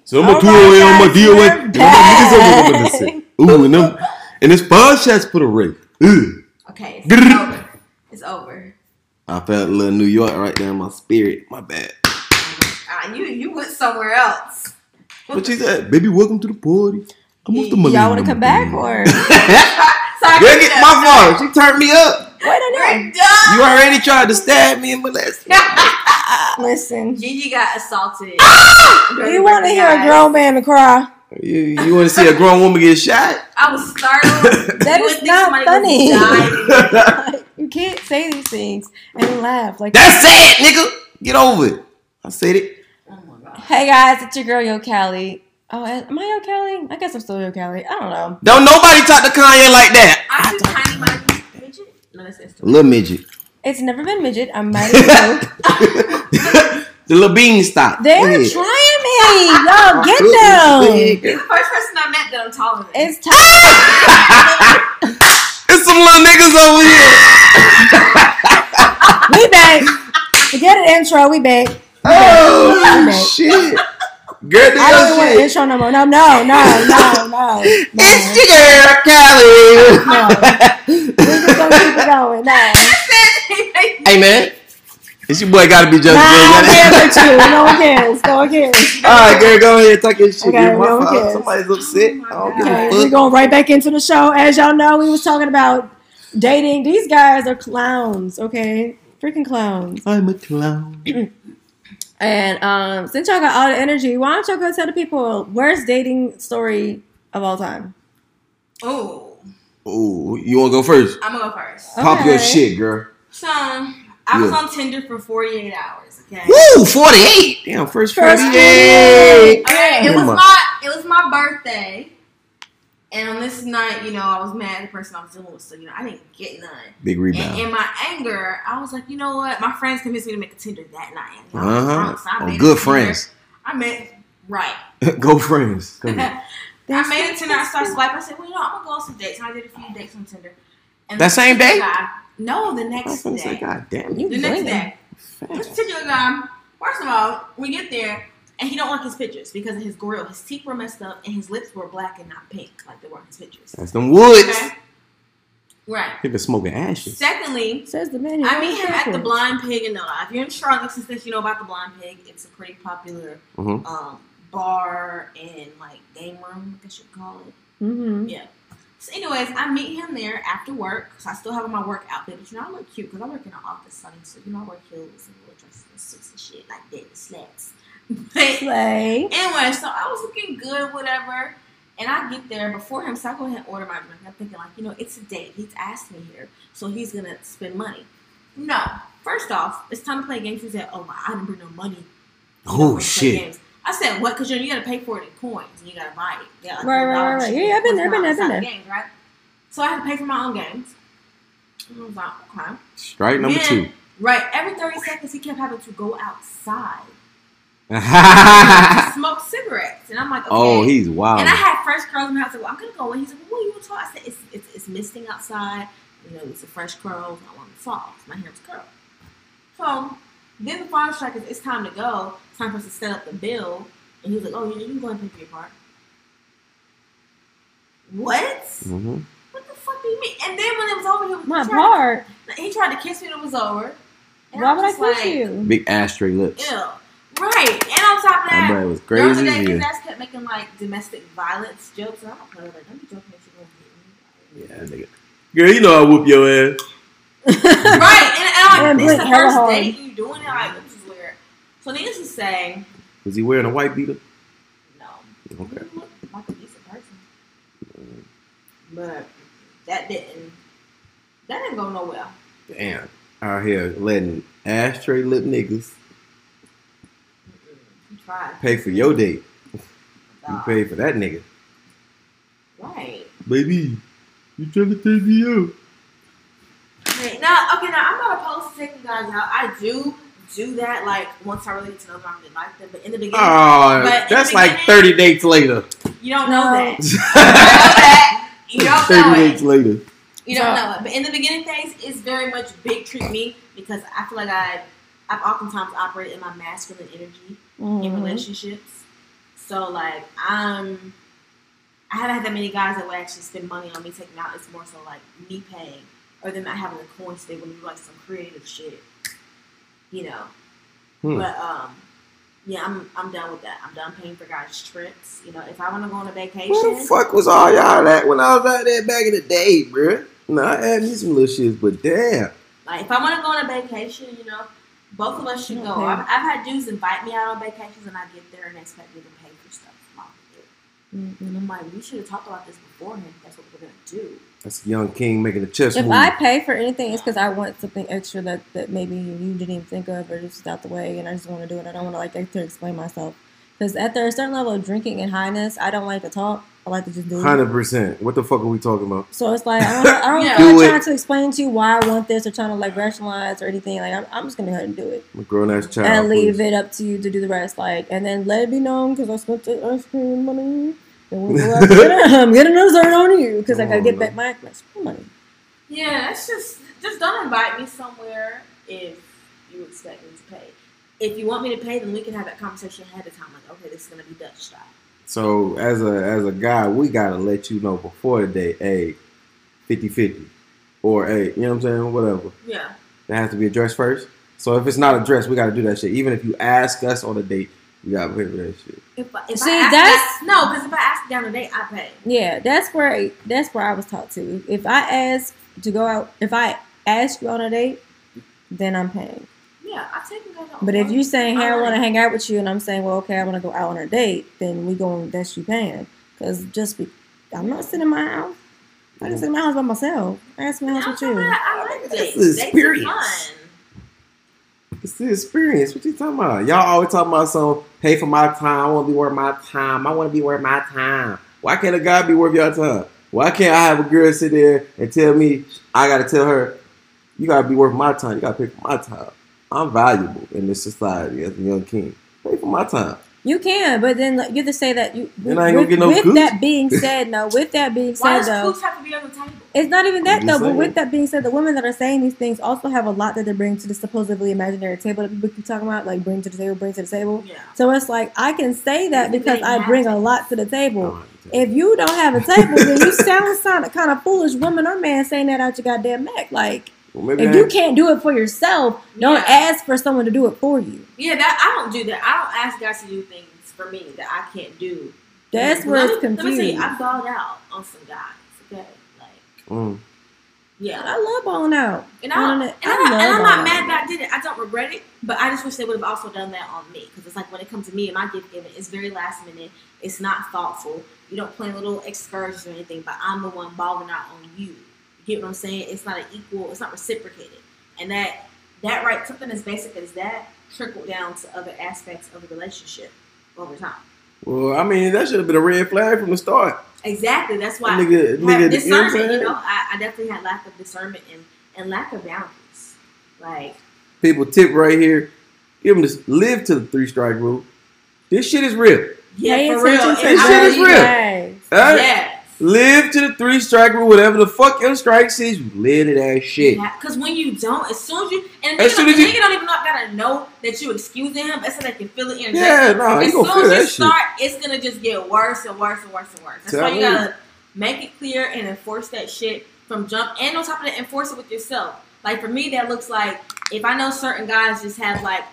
So I'm Oh gonna do my it on my God, deal with you're and my niggas over bad. gonna say. Ooh, and them and this podcast put a rate. Ugh. Okay, Get it's over. I felt a little New York right there in my spirit. My bad. Ah, you you went somewhere else. What she said? Baby, welcome to the party. I'm off the money. Y'all want to come back or? Sorry, Girl, we're get my fault. She turned me up. Wait a minute. You already tried to stab me and molest me. Listen, Gigi got assaulted. you want to hear a grown man to cry? You, you want to see a grown woman get shot? I was startled. That You would is think not funny. was dying. you can't say these things and laugh like. That's sad, nigga. Get over it. I said it. Oh my god. Hey guys, it's your girl Yo Callie. Oh, am I Yo Callie? I guess I'm still Yo Callie. I don't know. Don't nobody talk to Kanye like that. I'm too tiny, midget. No, that's that's. Little midget. It's never been midget. I'm mad at the little bean stock. They're Go ahead. trying me. Y'all get Go them. ahead, girl. He's the first person I met that I'm taller than. It's time. There's some little niggas over here. we back. Forget an intro. We back. Oh back. shit. Girl, do I don't want an shit. intro no more. No, no, no, no, no. It's no. your girl, Callie. We're just gonna keep it going. No. hey man, it's your boy. Gotta be just Nah, I don't good. care about you. No one cares. No one cares. All right, girl, go ahead, talk your shit. Okay, no one fault. cares. Somebody's upset. I don't Okay, we're going right back into the show. As y'all know, we was talking about dating. These guys are clowns. Okay, freaking clowns. I'm a clown. And um, since y'all got all the energy, why don't y'all go tell the people worst dating story of all time? Oh, Ooh, you want to go first? I'm gonna go first. Pop your shit, girl. So I was Yeah. on Tinder for 48 hours. Okay. Woo, 48. Damn, first First 48. Okay, it was my it was my birthday, and on this night, you know, I was mad at the person I was dealing with, so you know, I didn't get none. Big And rebound. in my anger, I was like, you know what? My friends convinced me to make a Tinder that night. And I Uh drunk, so I huh. Good friends. I made right. go friends. Go. I made a Tinder. I started swiping. I said, well, you know, I'm gonna go on some dates. And I did a few dates on Tinder. And That this same particular day? Guy, no, the I was next gonna day. say, God damn You the next blinging. day. This particular guy, first of all, we get there and he don't like his pictures because of his grill. His teeth were messed up and his lips were black and not pink like they were in his pictures. That's them woods. Okay? Right. He been smoking ashes. Secondly, Says the man. I meet owns him at the. Blind Pig in Nola. If you're in Charlotte, since you know about the Blind Pig, it's a pretty popular Mhm. um, bar and like game room, I guess you call it. Mhm. Yeah. So, anyways, I meet him there after work because I still have on my work outfit, but you know I look cute because I work in an office setting, so you know I wear heels and little dresses and suits and shit like that, and slacks. But Slay. anyway, so I was looking good, whatever. And I get there before him, so I go ahead and order my drink. I'm thinking, like, you know, it's a date. He's asked me here, so he's gonna spend money. No, first off, it's time to play games. He said, "Oh, well, I didn't bring no money." You Oh, when we shit. Games. I said, "What? Because you, know, you got to pay for it in coins, and you got to buy it." Yeah, like Right, right, right, right. Yeah, yeah, I've been there, $1 been there, been there. Games, right? So I had to pay for my own games. And I was like, okay. Strike number Then, Right. Every 30 seconds, he kept having to go outside two. to smoke cigarettes. And I'm like, oh, okay. oh, he's wild. And I had fresh curls in my house. I said, well, I'm going to go in. He's like, well, what are you want to talk? I said, it's, it's, it's misting outside. You know, it's a fresh curls. I want to soft. My hair's curled. So then the final strike is, it's time to go. It's time for us to set up the bill. And he was like, oh, yeah, you can go ahead and pay for your part. What? hmm What the fuck do you mean? And then when it was over, he, was, My he, tried, part. to, he tried to kiss me when it was over. And Why was would I just kiss like, you? Big ashtray lips. Ew. Right. And on top of That that, was there crazy a as day his ass kept making like domestic violence jokes. And I'm like, like, don't be joking that you're Yeah, nigga. Girl, you know I whoop your ass. Gonna hit me. right. And, and I'm And like, this is blink the hella first hard. date and you doing it? Like, this is weird. So needless to say, Was he wearing a white beater? no. Okay. Like a decent person. But that didn't, that didn't go nowhere. Damn. Out here letting ashtray lip niggas You pay for your date. You Dog. pay for that nigga. Right. Baby, you trying to take me out? Okay, now, okay, now I'm not opposed to taking guys out. I do do that, like once I really get to know them, I really like them. But in the beginning, Oh, But that's the like 30 dates later. you don't know that. You don't know that. You don't 30 know dates it. later. You don't know it. But in the beginning phase, it's very much big treat me because I feel like I, I've oftentimes operated in my masculine energy in Mhm. relationships. So like I'm, I haven't had that many guys that would actually spend money on me taking out. It's more so like me paying or them not having a coin stay when you like some creative shit. You know. Hmm. But um, yeah, I'm I'm done with that. I'm done paying for guys' trips. You know, if I want to go on a vacation, Where the fuck was all y'all at when I was out there back in the day, bruh? No, I had me some little shits, but damn. like if I want to go on a vacation, you know, both of us should go. I've, I've had dudes invite me out on vacations, and I get there and they expect me to pay for stuff. I'm like. And I'm like, we should have talked about this beforehand. That's what we're gonna do. That's a young king making a chess If move. I pay for anything, it's because I want something extra that, that maybe you didn't even think of or just out the way, and I just want to do it. I don't want to like have to explain myself. Because after a certain level of drinking and highness, I don't like to talk. I like to just do it. Hundred percent. What the fuck are we talking about? So it's like I don't, I don't Yeah. feel Do like trying to explain to you why I want this or trying to like rationalize or anything. Like I'm, I'm just gonna go ahead and do it I'm a grown ass child. and leave please. it up to you to do the rest. Like and then let it be known because I spent the ice cream money. Then when we go out to I'm getting a dessert on you because I gotta get no. back my, my school money. Yeah, that's just just don't invite me somewhere if you expect me to pay. if you want me to pay, then we can have that conversation ahead of time. Like, okay, this is gonna be Dutch style. So as a as a guy, we gotta let you know before the date, hey, 50-50. Or hey, you know what I'm saying? Whatever. Yeah. It has to be addressed first. So if it's not addressed, we gotta do that shit. Even if you ask us on a date, we gotta pay for that shit. If, I- if See, I ask that's- that- no, because if I ask you down a date, I pay. Yeah, that's where that's where I was taught to. If I ask to go out, if I ask you on a date, then I'm paying. Yeah, I've taken guys out. But if you saying, "Hey, I want to hang out with you," and I'm saying, "Well, okay, I want to go out on a date," then we going. That's you paying. Because just be, I'm not sitting in my house. I can sit in my house by myself. I can sit in my house with I, you. I like That's dates. the Dates are experience. It's the experience. What you talking about? Y'all always talking about some pay for my time. I want to be worth my time. I want to be worth my time. Why can't a guy be worth your time? Why can't I have a girl sit there and tell me I gotta tell her you gotta be worth my time. You gotta pay for my time. I'm valuable in this society as a young king. Pay for my time. You can, but then like, you have to say that you. Then I ain't gonna with, get no with gooch. that being said, no. With that being Why said, does though, coops have to be on the table? It's not even that I'm though. But with that being said, the women that are saying these things also have a lot that they bring to the supposedly imaginary table that people keep talking about, like bring to the table, bring to the table. Yeah. So it's like I can say that because I bring a lot to the table. If you don't have a table, then you sound sound kind of foolish, woman or man, saying that out your goddamn neck. Like well, maybe if I you ain't- can't do it for yourself, don't Yeah. ask for someone to do it for you. Yeah, that I don't do that. I don't ask guys to do things for me that I can't do. That's Let where me- it's Let me tell you, confusing. I balled out on some guys. Okay, like Mm. yeah, I love balling out. and, I, On and, it. I, I and love I'm not mad that I did it. I don't regret it, but I just wish they would have also done that on me because it's like when it comes to me and my gift giving, it's very last minute. It's not thoughtful. You don't plan little excursions or anything, but I'm the one balling out on you. You get what I'm saying? It's not an equal. It's not reciprocated, and that that right something as basic as that trickled down to other aspects of the relationship over time. Well, I mean, that should have been a red flag from the start. Exactly. That's why Nigga- have nigga, you know discernment. You know, I, I definitely had lack of discernment and, and lack of boundaries. Like, People tip right here. Give them this. Live to the three strike rule. This shit is real. yeah, Pay for real. And This shit is real. that. Yes. Alright? Yes. Live to the three strike rule. Whatever the fuck your strike says, you live to that shit. Because when you don't, as soon as you and As nigga, soon as you- nigga don't even not gotta know that you excusing him. That's so they can feel it in. Yeah, no, as soon as you that shit. start, it's gonna just get worse and worse and worse and worse. That's Tell why you me. gotta make it clear and enforce that shit from jump. And on top of that, enforce it with yourself. Like for me, that looks like if I know certain guys just have like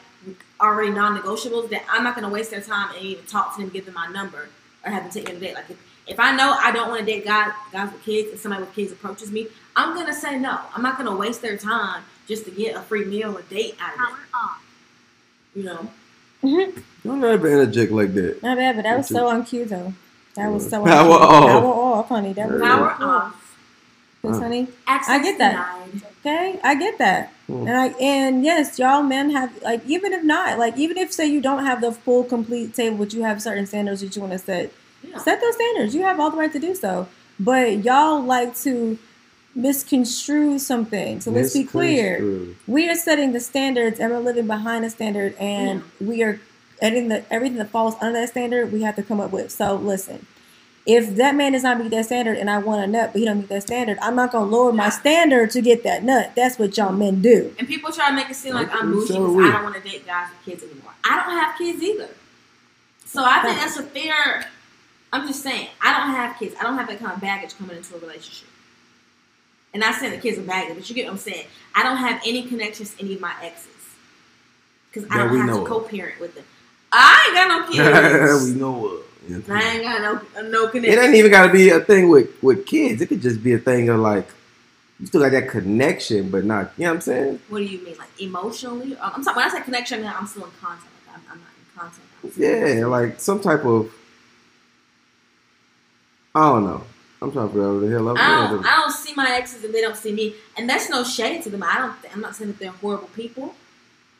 already non-negotiables, that I'm not gonna waste their time and even talk to them, give them my number, or have them take me a date. Like if, if I know I don't want to date guys guys with kids, and somebody with kids approaches me, I'm gonna say no. I'm not gonna waste their time just to get a free meal, a date out of it. You know. Mhm. Don't ever interject like that. Not bad, but that was so on cue though. That was so uncute. Power on cue. off. Power off, honey. That was Power so cool. off. Because, honey, Access I get that. denied. Okay, I get that, Hmm. and I and yes, y'all men have like even if not like even if say you don't have the full complete table, but you have certain standards that you want to set. Yeah. Set those standards. You have all the right to do so, but y'all like to misconstrue something. So let's be clear. We are setting the standards, and we're living behind the standard, and we are editing the everything that falls under that standard. We have to come up with. So listen. If that man does not meet that standard and I want a nut, but he don't meet that standard, I'm not gonna lower my standard to get that nut. That's what y'all men do. And people try to make it seem like I'm So bougie because we. I don't want to date guys with kids anymore. I don't have kids either. So I think that's a fair. I'm just saying, I don't have kids. I don't have that kind of baggage coming into a relationship. And I saying the kids are baggage, but you get what I'm saying. I don't have any connections to any of my exes because I don't have to co-parent with them. I ain't got no kids. we know of. I ain't got no no connection. It ain't even got to be a thing with, with kids. It could just be a thing of like, you still got that connection, but not, you know what I'm saying? What do you mean, like emotionally? Um, I'm talking when I say connection, I mean, I'm still in contact. Like, I'm, I'm not in contact. Yeah, like some type of, I don't know. I'm trying to figure out the hell I'm I don't. I don't see my exes and they don't see me, and that's no shade to them. I don't. I'm not saying that they're horrible people,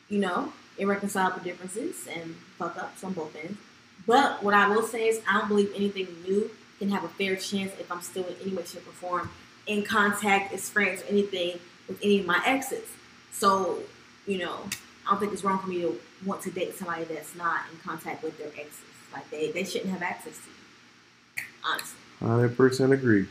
you know, irreconcilable differences and fuck ups on both ends. But what I will say is, I don't believe anything new can have a fair chance if I'm still in any way, shape, or form in contact as friends or anything with any of my exes. So, you know, I don't think it's wrong for me to want to date somebody that's not in contact with their exes. Like they, they shouldn't have access to you. Honestly. Hundred percent agree.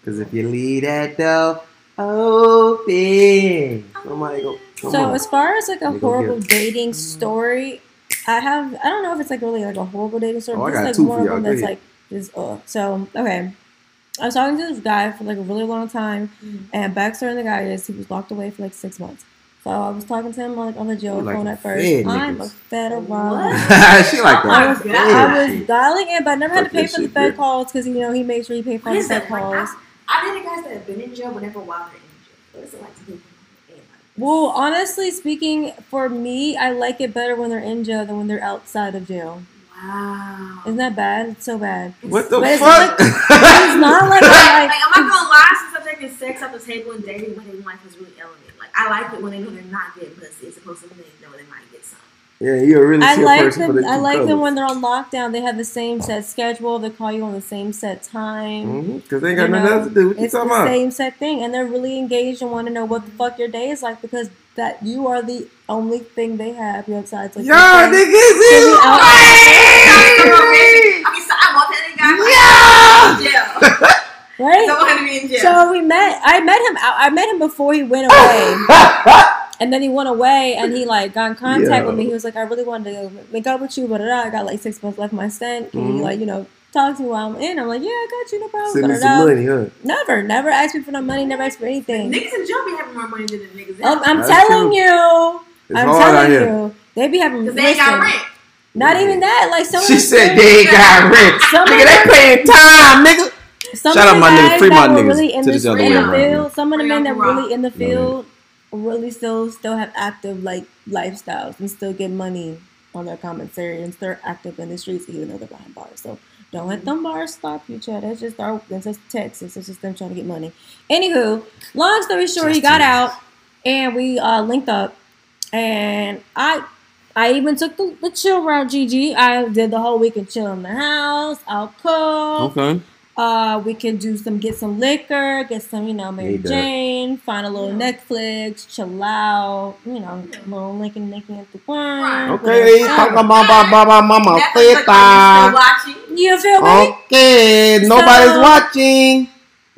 Because if you leave that door Open. Somebody go. Come so on. as far as like a Let horrible get dating story, I have I don't know if it's like really like a horrible dating story, Oh, I but got it's two like one for of y'all. them that's like just uh so okay. I was talking to this guy for like a really long time Mhm. and backstory on the guy is he was locked away for like six months. So I was talking to him like on the jail You like phone at first. fed I'm niggas. a federal. What? she like Oh I was, God. I was dialing in, but I never had to pay for the shit, Fed bitch. calls because you know he made sure he paid for the is Fed that? Like, calls. I, I dated guys that have been in jail, but never while they're in jail. What is it like to be in jail? Well, honestly speaking, for me, I like it better when they're in jail than when they're outside of jail. Wow. Isn't that bad? It's so bad. What the But it's fuck? It's not like I like, like. I'm not gonna lie, since I'm taking sex off the table and dating, my dating life is really elevated. Like, I like it when they know they're not getting pussy, as opposed to when they know they might get some. yeah, you're really I see a like person for them. the I two like them when they're on lockdown. They have the same set schedule. They call you on the same set time. Mhm, Cause they ain't got You nothing know, else to do. What you It's the talking about? same set thing, and they're really engaged and want to know what the fuck your day is like because that you are the only thing they have besides like your Y'all friends. niggas is Be out- right. Don't want to be in jail. So we met. I met him. I met him before he went away, and then he went away, and he like got in contact Yeah. with me. He was like, "I really wanted to make up with you, but I got like six months left in my stint. Can Mhm. you like you know talk to me while I'm in?" I'm like, "Yeah, I got you, no problem." Send me some money, huh? Never, never asked me for no money. Never asked for anything. niggas in jail be having more money than the niggas in Um, I'm That's telling true. you. It's I'm hard out telling here. you. They be having. Because they ain't got rent. Not even that. Like some. She of said they ain't got rent. Some Nigga, they the- paying time, nigga. Some Shout of out the my niggas, guys free my niggas really in to the, this other way around, field, some of the men that Uncle really in the field really still still have active like lifestyles and still get money on their commissary and still active in the streets even though they're behind bars. So don't let them bars stop you, Chad. That's just our that's just Texas. It's just them trying to get money. Anywho, long story short, he got out and we uh, linked up and I I even took the, the chill route, Gigi. I did the whole week weekend chill in the house. I'll cook. Okay. Uh, we can do some, get some liquor, get some, you know, Mary Need that. Jane, find a little Yeah. Netflix, chill out, you know, a little Lincoln, Lincoln at the one. Right. Okay, talking about my mama, mama, Netflix look teta. you're watching. You feel me? Okay, nobody's So- watching.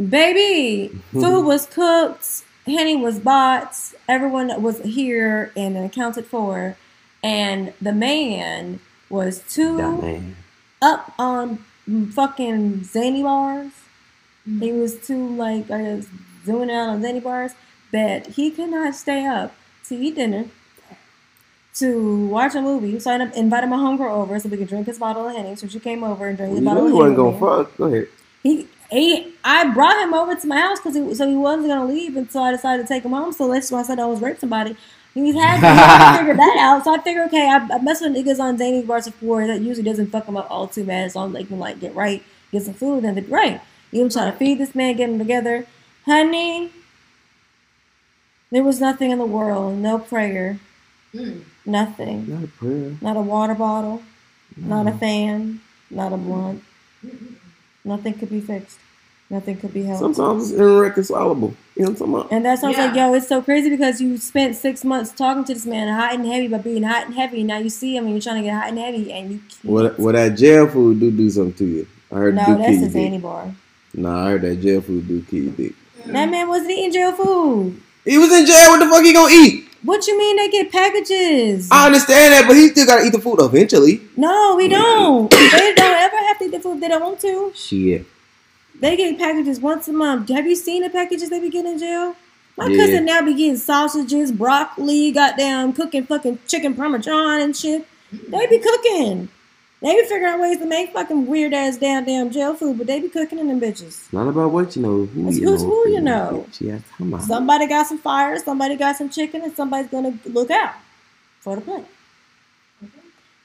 Baby, food was cooked, Henny was bought, everyone was here and accounted for, and the man was too man. up on fucking zany bars. Mm. He was too like I guess zooming out on zany bars that he could not stay up to eat dinner, to watch a movie. So I ended up inviting my homegirl over so we could drink his bottle of Henny. So she came over and drank You his bottle he of wasn't gonna fuck. Go ahead. He, he, I brought him over to my house because he, so he wasn't gonna leave until I decided to take him home. So that's why I said I was rape somebody. He had to, had to figure that out. So I figure, okay, I, I mess with niggas on zany bars before. That usually doesn't fuck them up all too bad. As long as they can like get right, get some food, then they're right. You know, trying to feed this man, get him together, honey. There was nothing in the world, no prayer, Mm. nothing, Not a prayer. not a water bottle, not a fan, not a blunt. Nothing could be fixed. Nothing could be helped. Sometimes it's irreconcilable. You know what I'm talking about? And that's why I was like, yo, it's so crazy because you spent six months talking to this man hot and heavy by being hot and heavy. And Now you see him and you're trying to get hot and heavy and you can't. What what that jail food do do something to you? I heard no, do that's kill a you zany bar. Nah, I heard that jail food do kill you dick. That man wasn't eating jail food. He was in jail. What the fuck he gonna eat? What you mean they get packages? I understand that, but he still gotta eat the food eventually. no, we don't. they don't ever have to eat the food if they don't want to. Shit. They get packages once a month. Have you seen the packages they be getting in jail? My Yeah. cousin now be getting sausages, broccoli, goddamn cooking fucking chicken parmesan and shit. They be cooking. They be figuring out ways to make fucking weird ass damn damn jail food, but they be cooking in them bitches. Not about what you know. Who It's you who's know. who you know. Asked talking about. Somebody got some fire, somebody got some chicken, and somebody's gonna look out for the plate.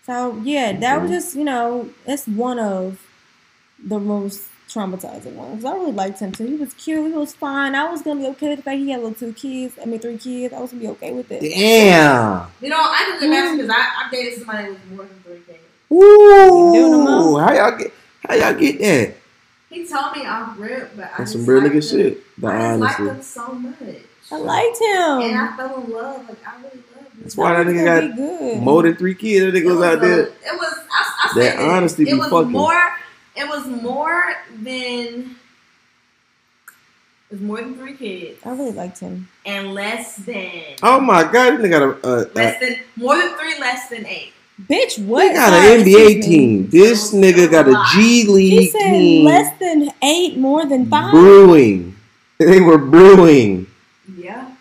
So yeah, that was just you know, it's one of the most traumatizing one because I really liked him too. He was cute. He was fine. I was gonna be okay with the fact he had little two kids. I mean, three kids. I was gonna be okay with it. Damn. You know, I can imagine because I, I dated somebody with more than three kids. Ooh. How y'all get? How y'all get that? He told me I'm rip, but I That's just some real liked nigga them. shit. The I just liked him so much. I liked him, And. I fell in love. Like I really loved him. That's why that was nigga gonna got good. more than three kids. That It nigga was out a- there. It was. I, I That said honesty It be was fucking. more. It was more than. It was more than three kids I really liked him. and less than Oh my god, they got a uh, less than more than three, less than eight. Bitch, what? they got an NBA team. This nigga got a G She League said team less than eight, more than five. brewing. They were brewing. Yeah.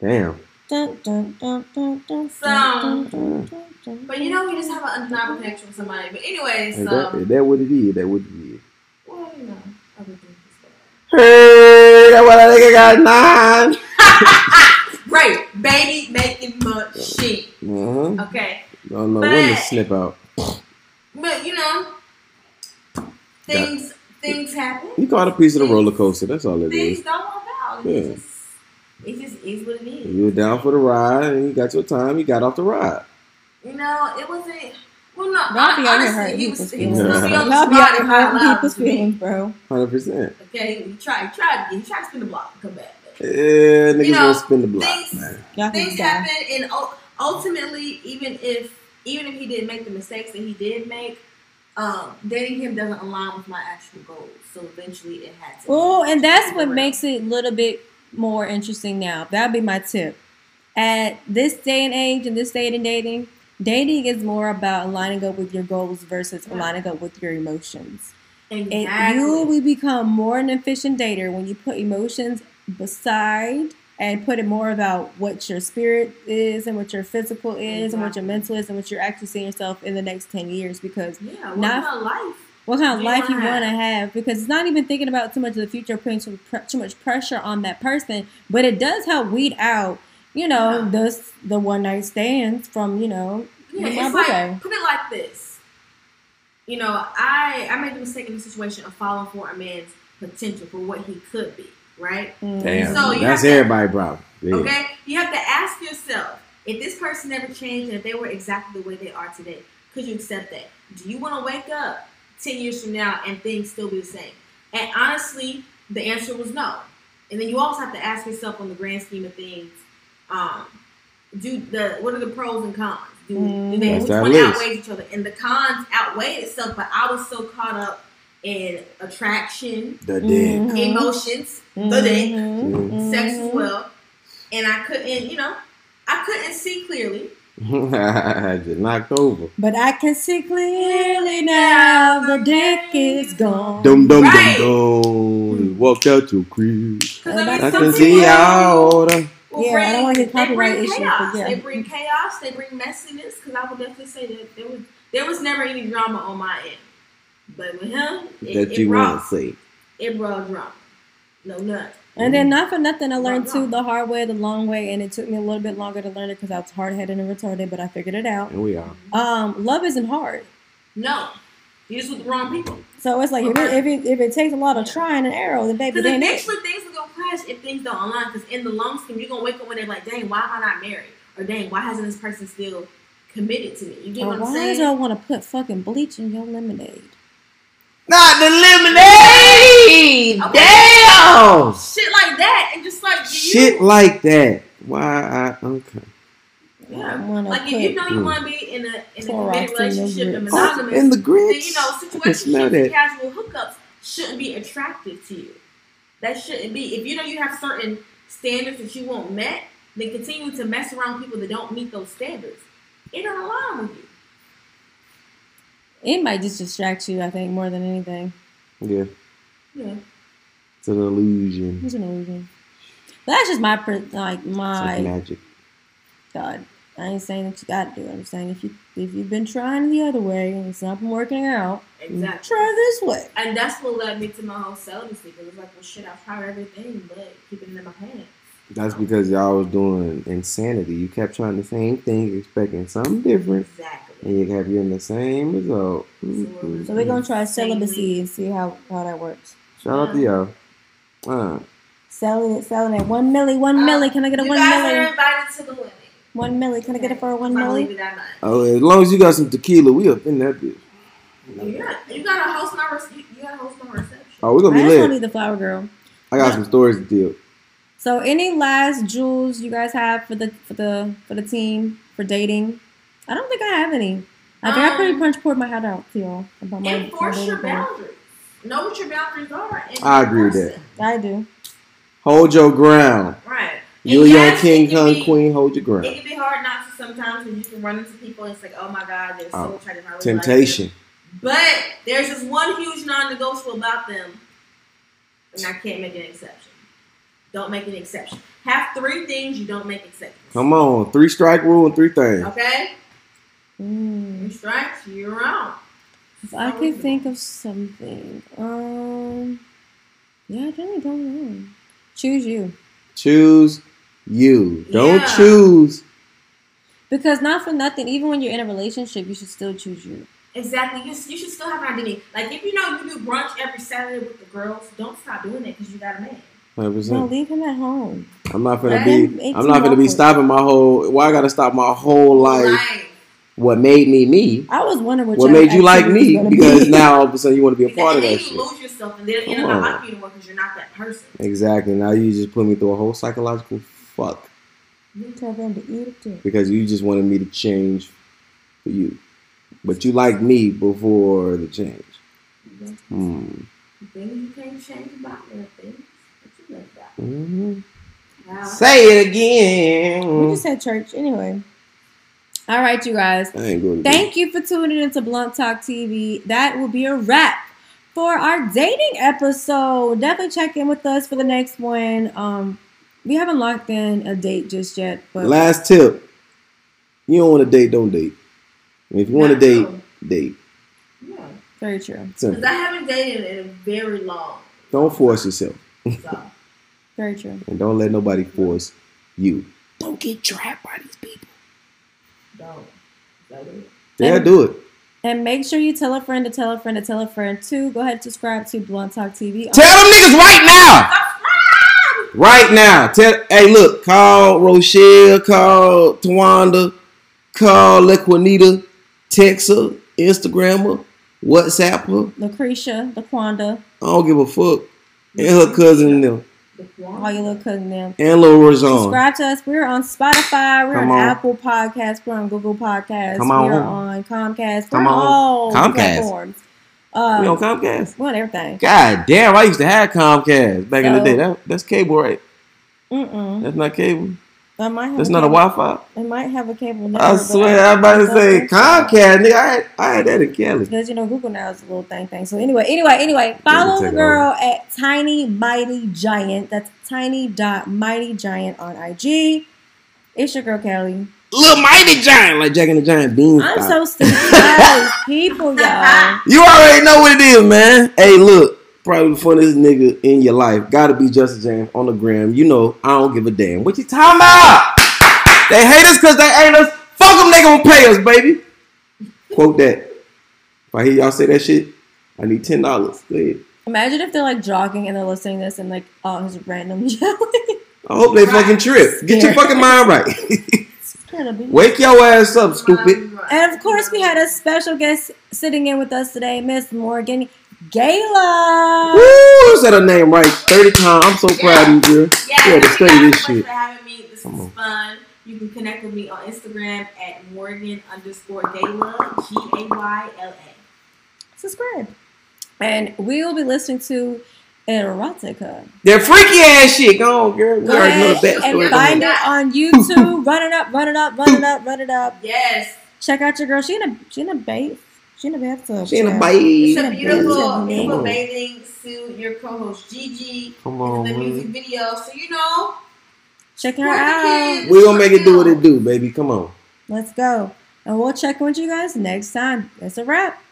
Damn. Dun, dun, dun, dun, dun, So- dun, dun, dun, dun. But you know, we just have an undeniable connection with somebody. But anyways, Is so that, is that what it is? That what it is? well, you know, other things. Hey, that what I think I got nine. Right, baby making much shit. Uh-huh. Okay, Don't know when to But- snip out. but you know, things things happen. You caught a piece of the roller coaster. That's all it Things is. don't work out. Yeah. It just it just is what it is. You were down for the ride, and you got your time. You got off the ride. You know, it wasn't. Well, no, Y'all be honestly, hurting he was, he was feelings. supposed to be on the be out spot here and cry hurting loud people's feelings, bro. Hundred percent. Okay, he tried, he tried, he tried to spin the block and come back. Yeah, niggas You know, gonna spin the block, things- man. Things happen, and ultimately, even if even if he didn't make the mistakes that he did make, um, dating him doesn't align with my actual goals. So eventually, it had to. Oh, and that's what around. makes it a little bit more interesting now. That'd be my tip. At this day and age, in this state in dating, dating is more about aligning up with your goals versus aligning up with your emotions. exactly. And you will become more an efficient dater when you put emotions beside and put it more about what your spirit is and what your physical is and what your mental is and what you're actually seeing yourself in the next 10 years because yeah, what not- about life? what kind of you life you want to have because it's not even thinking about too much of the future putting too, too much pressure on that person but it does help weed out you know Yeah. the the one night stands from you know Yeah, with my it's like put it like this. You know, I I made the mistake in the situation of falling for a man's potential for what he could be, right? Mm. Damn, So that's have to- everybody problem. Yeah. Okay? You have to ask yourself if this person never changed and if they were exactly the way they are today, could you accept that? Do you want to wake up 10 years from now and things still be the same? And honestly, the answer was no. And then you also have to ask yourself on the grand scheme of things, um, do the what are the pros and cons? Do, do they That's which one list. outweighs each other? And the cons outweighed itself, but I was so caught up in attraction, The dick. Mhm. emotions, the dick, Mhm. Mhm. sex as well, and I couldn't, you know, I couldn't see clearly. Just knocked over. but i can see clearly now the dick is gone Dum dum Right. dum dum. Walked out your crib. Because Oh, I mean, I can see out. will Yeah, I don't wanna get they bring copyright issues, but chaos. yeah. They bring chaos. They bring messiness. Because I would definitely say that there was there was never any drama on my end, but with him, it, That it you brought want to see. it brought drama. No nut. and then not for nothing i learned too the hard way the long way and it took me a little bit longer to learn it because i was hard-headed and retarded but i figured it out And we are. um love isn't hard No, you just with the wrong people. so it's like if it, if it, if it takes a lot of Yeah. trying and arrow then baby Because then it eventually things are gonna crash if things don't align. Because in the long scheme, you're gonna wake up one day like, dang, why am I not married? Or dang, why hasn't this person still committed to me? You get Or what I'm why saying? does y'all want to put fucking bleach in your lemonade? Not the lemonade. Okay. Damn. Shit like that, and just like you, Shit like that. Why I okay. I Yeah. Like if you know you Mm. want to be in a in a committed relationship and grits. monogamous, In the then you know I can situationships and casual hookups shouldn't be attractive to you. That shouldn't be. If you know you have certain standards that you want met, then continue to mess around people that don't meet those standards. It don't align with you. It might just distract you, I think, more than anything. Yeah. Yeah. It's an illusion. It's an illusion. But that's just my per- like It's my like magic. God. I ain't saying that you got to do it. I'm saying if you if you've been trying the other way and it's not been working out, Exactly. try this way. And that's what led me to my whole celibacy. It was like, well, shit, I've tried everything, but keeping it in my pants. That's because y'all was doing insanity. You kept trying the same thing, expecting something different, Exactly. and you kept getting the same result. So So we're gonna try celibacy and see how how that works. Shout out to y'all. Uh, Selling it, selling it. One milli, one Uh, milli. Can I get a you one guys milli? are invited to the wedding. One milli. Can I get it for a one If I believe milli? it or not. oh, as long as you got some tequila, we up in that bitch. You got you gotta host my rece- you, you gotta host my reception. Oh, we're gonna be just want to lit. be the flower girl. I got some stories to tell. So, any last jewels you guys have for the for the for the team for dating? I don't think I have any. I think I pretty Um, much poured my heart out to y'all about my, my Enforce dating your boundaries. Know what your boundaries are. And I agree with that. I do. Hold your ground. Right. You a And young yes, king, it can kung be- queen. Hold your ground. It can be hard not to sometimes when you can run into people and it's like, oh my god, they're so Oh, attractive. I really like. Temptation. But there's just one huge non-negotiable about them, and I can't make an exception. Don't make an exception. Have three things you don't make exceptions. Come on, three strike rule and three things. Okay, Mm. three strikes, you're out. If I could think of something, um, yeah, I really don't know. Choose you, Choose you. Don't Yeah. choose. because not for nothing. Even when you're in a relationship, you should still choose you. Exactly. You, you should still have an identity. Like if you know you do brunch every Saturday with the girls, don't stop doing it because you got a man. 100%. No, leave him at home. I'm not gonna Let be. I'm not gonna be stopping my whole. Why I gotta stop my whole life? Life. What made me me? I was wondering what, What made you like me? Because be. now all of a sudden you want to be a Because part of then that you shit. lose yourself, and then it Come end up on. not like you anymore because you're not that person. Exactly. Now you just put me through a whole psychological fuck You tell them to eat it too. because you just wanted me to change for you, but you liked me before the change. Hmm. The things you can't change about things that you left out. hmm Wow. Say it again. We just had church anyway. All right, you guys. I ain't going to. Thank you for tuning into Blunt Talk TV. That will be a wrap for our dating episode. Definitely check in with us for the next one. Um, we haven't locked in a date just yet, but Last tip: You don't want to date, don't date. And if you want to date, true. date. Yeah. very true. Because I haven't dated in a very long. Don't force yourself, So, Very true. and don't let nobody force you. Don't get trapped by these people. don't. So, They'll do it. And make sure you tell a friend to tell a friend to tell a friend too. Go ahead and subscribe to Blunt Talk TV. Tell them niggas right now. Right now. Tell hey look, call Rochelle, call Tawanda, call Laquanita, text her, Instagram her, WhatsApp her. Lucretia, Laquanda, I don't give a fuck. And her cousin and them. the all your little cousin them. And Lil Rozon. Subscribe to us. We're on Spotify. We're on, on. Apple Podcasts. We're on Google Podcasts. Come on. We're on Comcast. Come we're on. all Comcast. platforms. Uh, We on Comcast. we're on everything. God damn, I used to have Comcast back in the day. That, that's cable, right? Mm-mm. That's not cable. I might have That's a not a Wi-Fi. It might have a cable. I network, but swear, I'm about to say. Comcast, nigga. I had, I had that in Cali. Because you know Google now is a little thing thing. So anyway, anyway, anyway, follow the girl at Tiny Mighty Giant. That's Tiny dot Mighty Giant on IG. It's your girl Kelly. Little mighty giant, like Jack and the Giant Beans. I'm so sick of people, y'all. You already know what it is, man. Hey, look, probably the funniest nigga in your life. Gotta be Justin James on the gram. You know, I don't give a damn. What you talking about? They hate us because they ain't us. Fuck them, they gonna pay us, baby. Quote that. If I hear y'all say that shit, I need ten dollars. Go ahead. Imagine if they're like jogging and they're listening to this and like, oh, it's random yelling. I hope they fucking trip. Get your fucking mind right. Gotta be. Wake your ass up, stupid. And of course, we had a special guest sitting in with us today, Miss Morgan Gayla. Woo! Said her name right 30 times. I'm so proud of you, girl. Yeah, You had to thank you study this so much shit. for having me. This Come was on. fun. You can connect with me on Instagram at Morgan underscore Gayla, G A Y L A. Subscribe. And we will be listening to erotica. That freaky ass shit. Go on, girl. We Go already know ahead the and find it on YouTube. run it up, run it up, run it up, run it up. Yes, Check out your girl. She in a she in a bath. She in a bathtub. She in a child. bite. it's a beautiful, beautiful bathing suit. Your co-host Gigi. Come on, is the man. music video, so you know. Check her out. kids. We gonna make it do what it do, baby. Come on. Let's go. And we'll check with you guys next time. That's a wrap.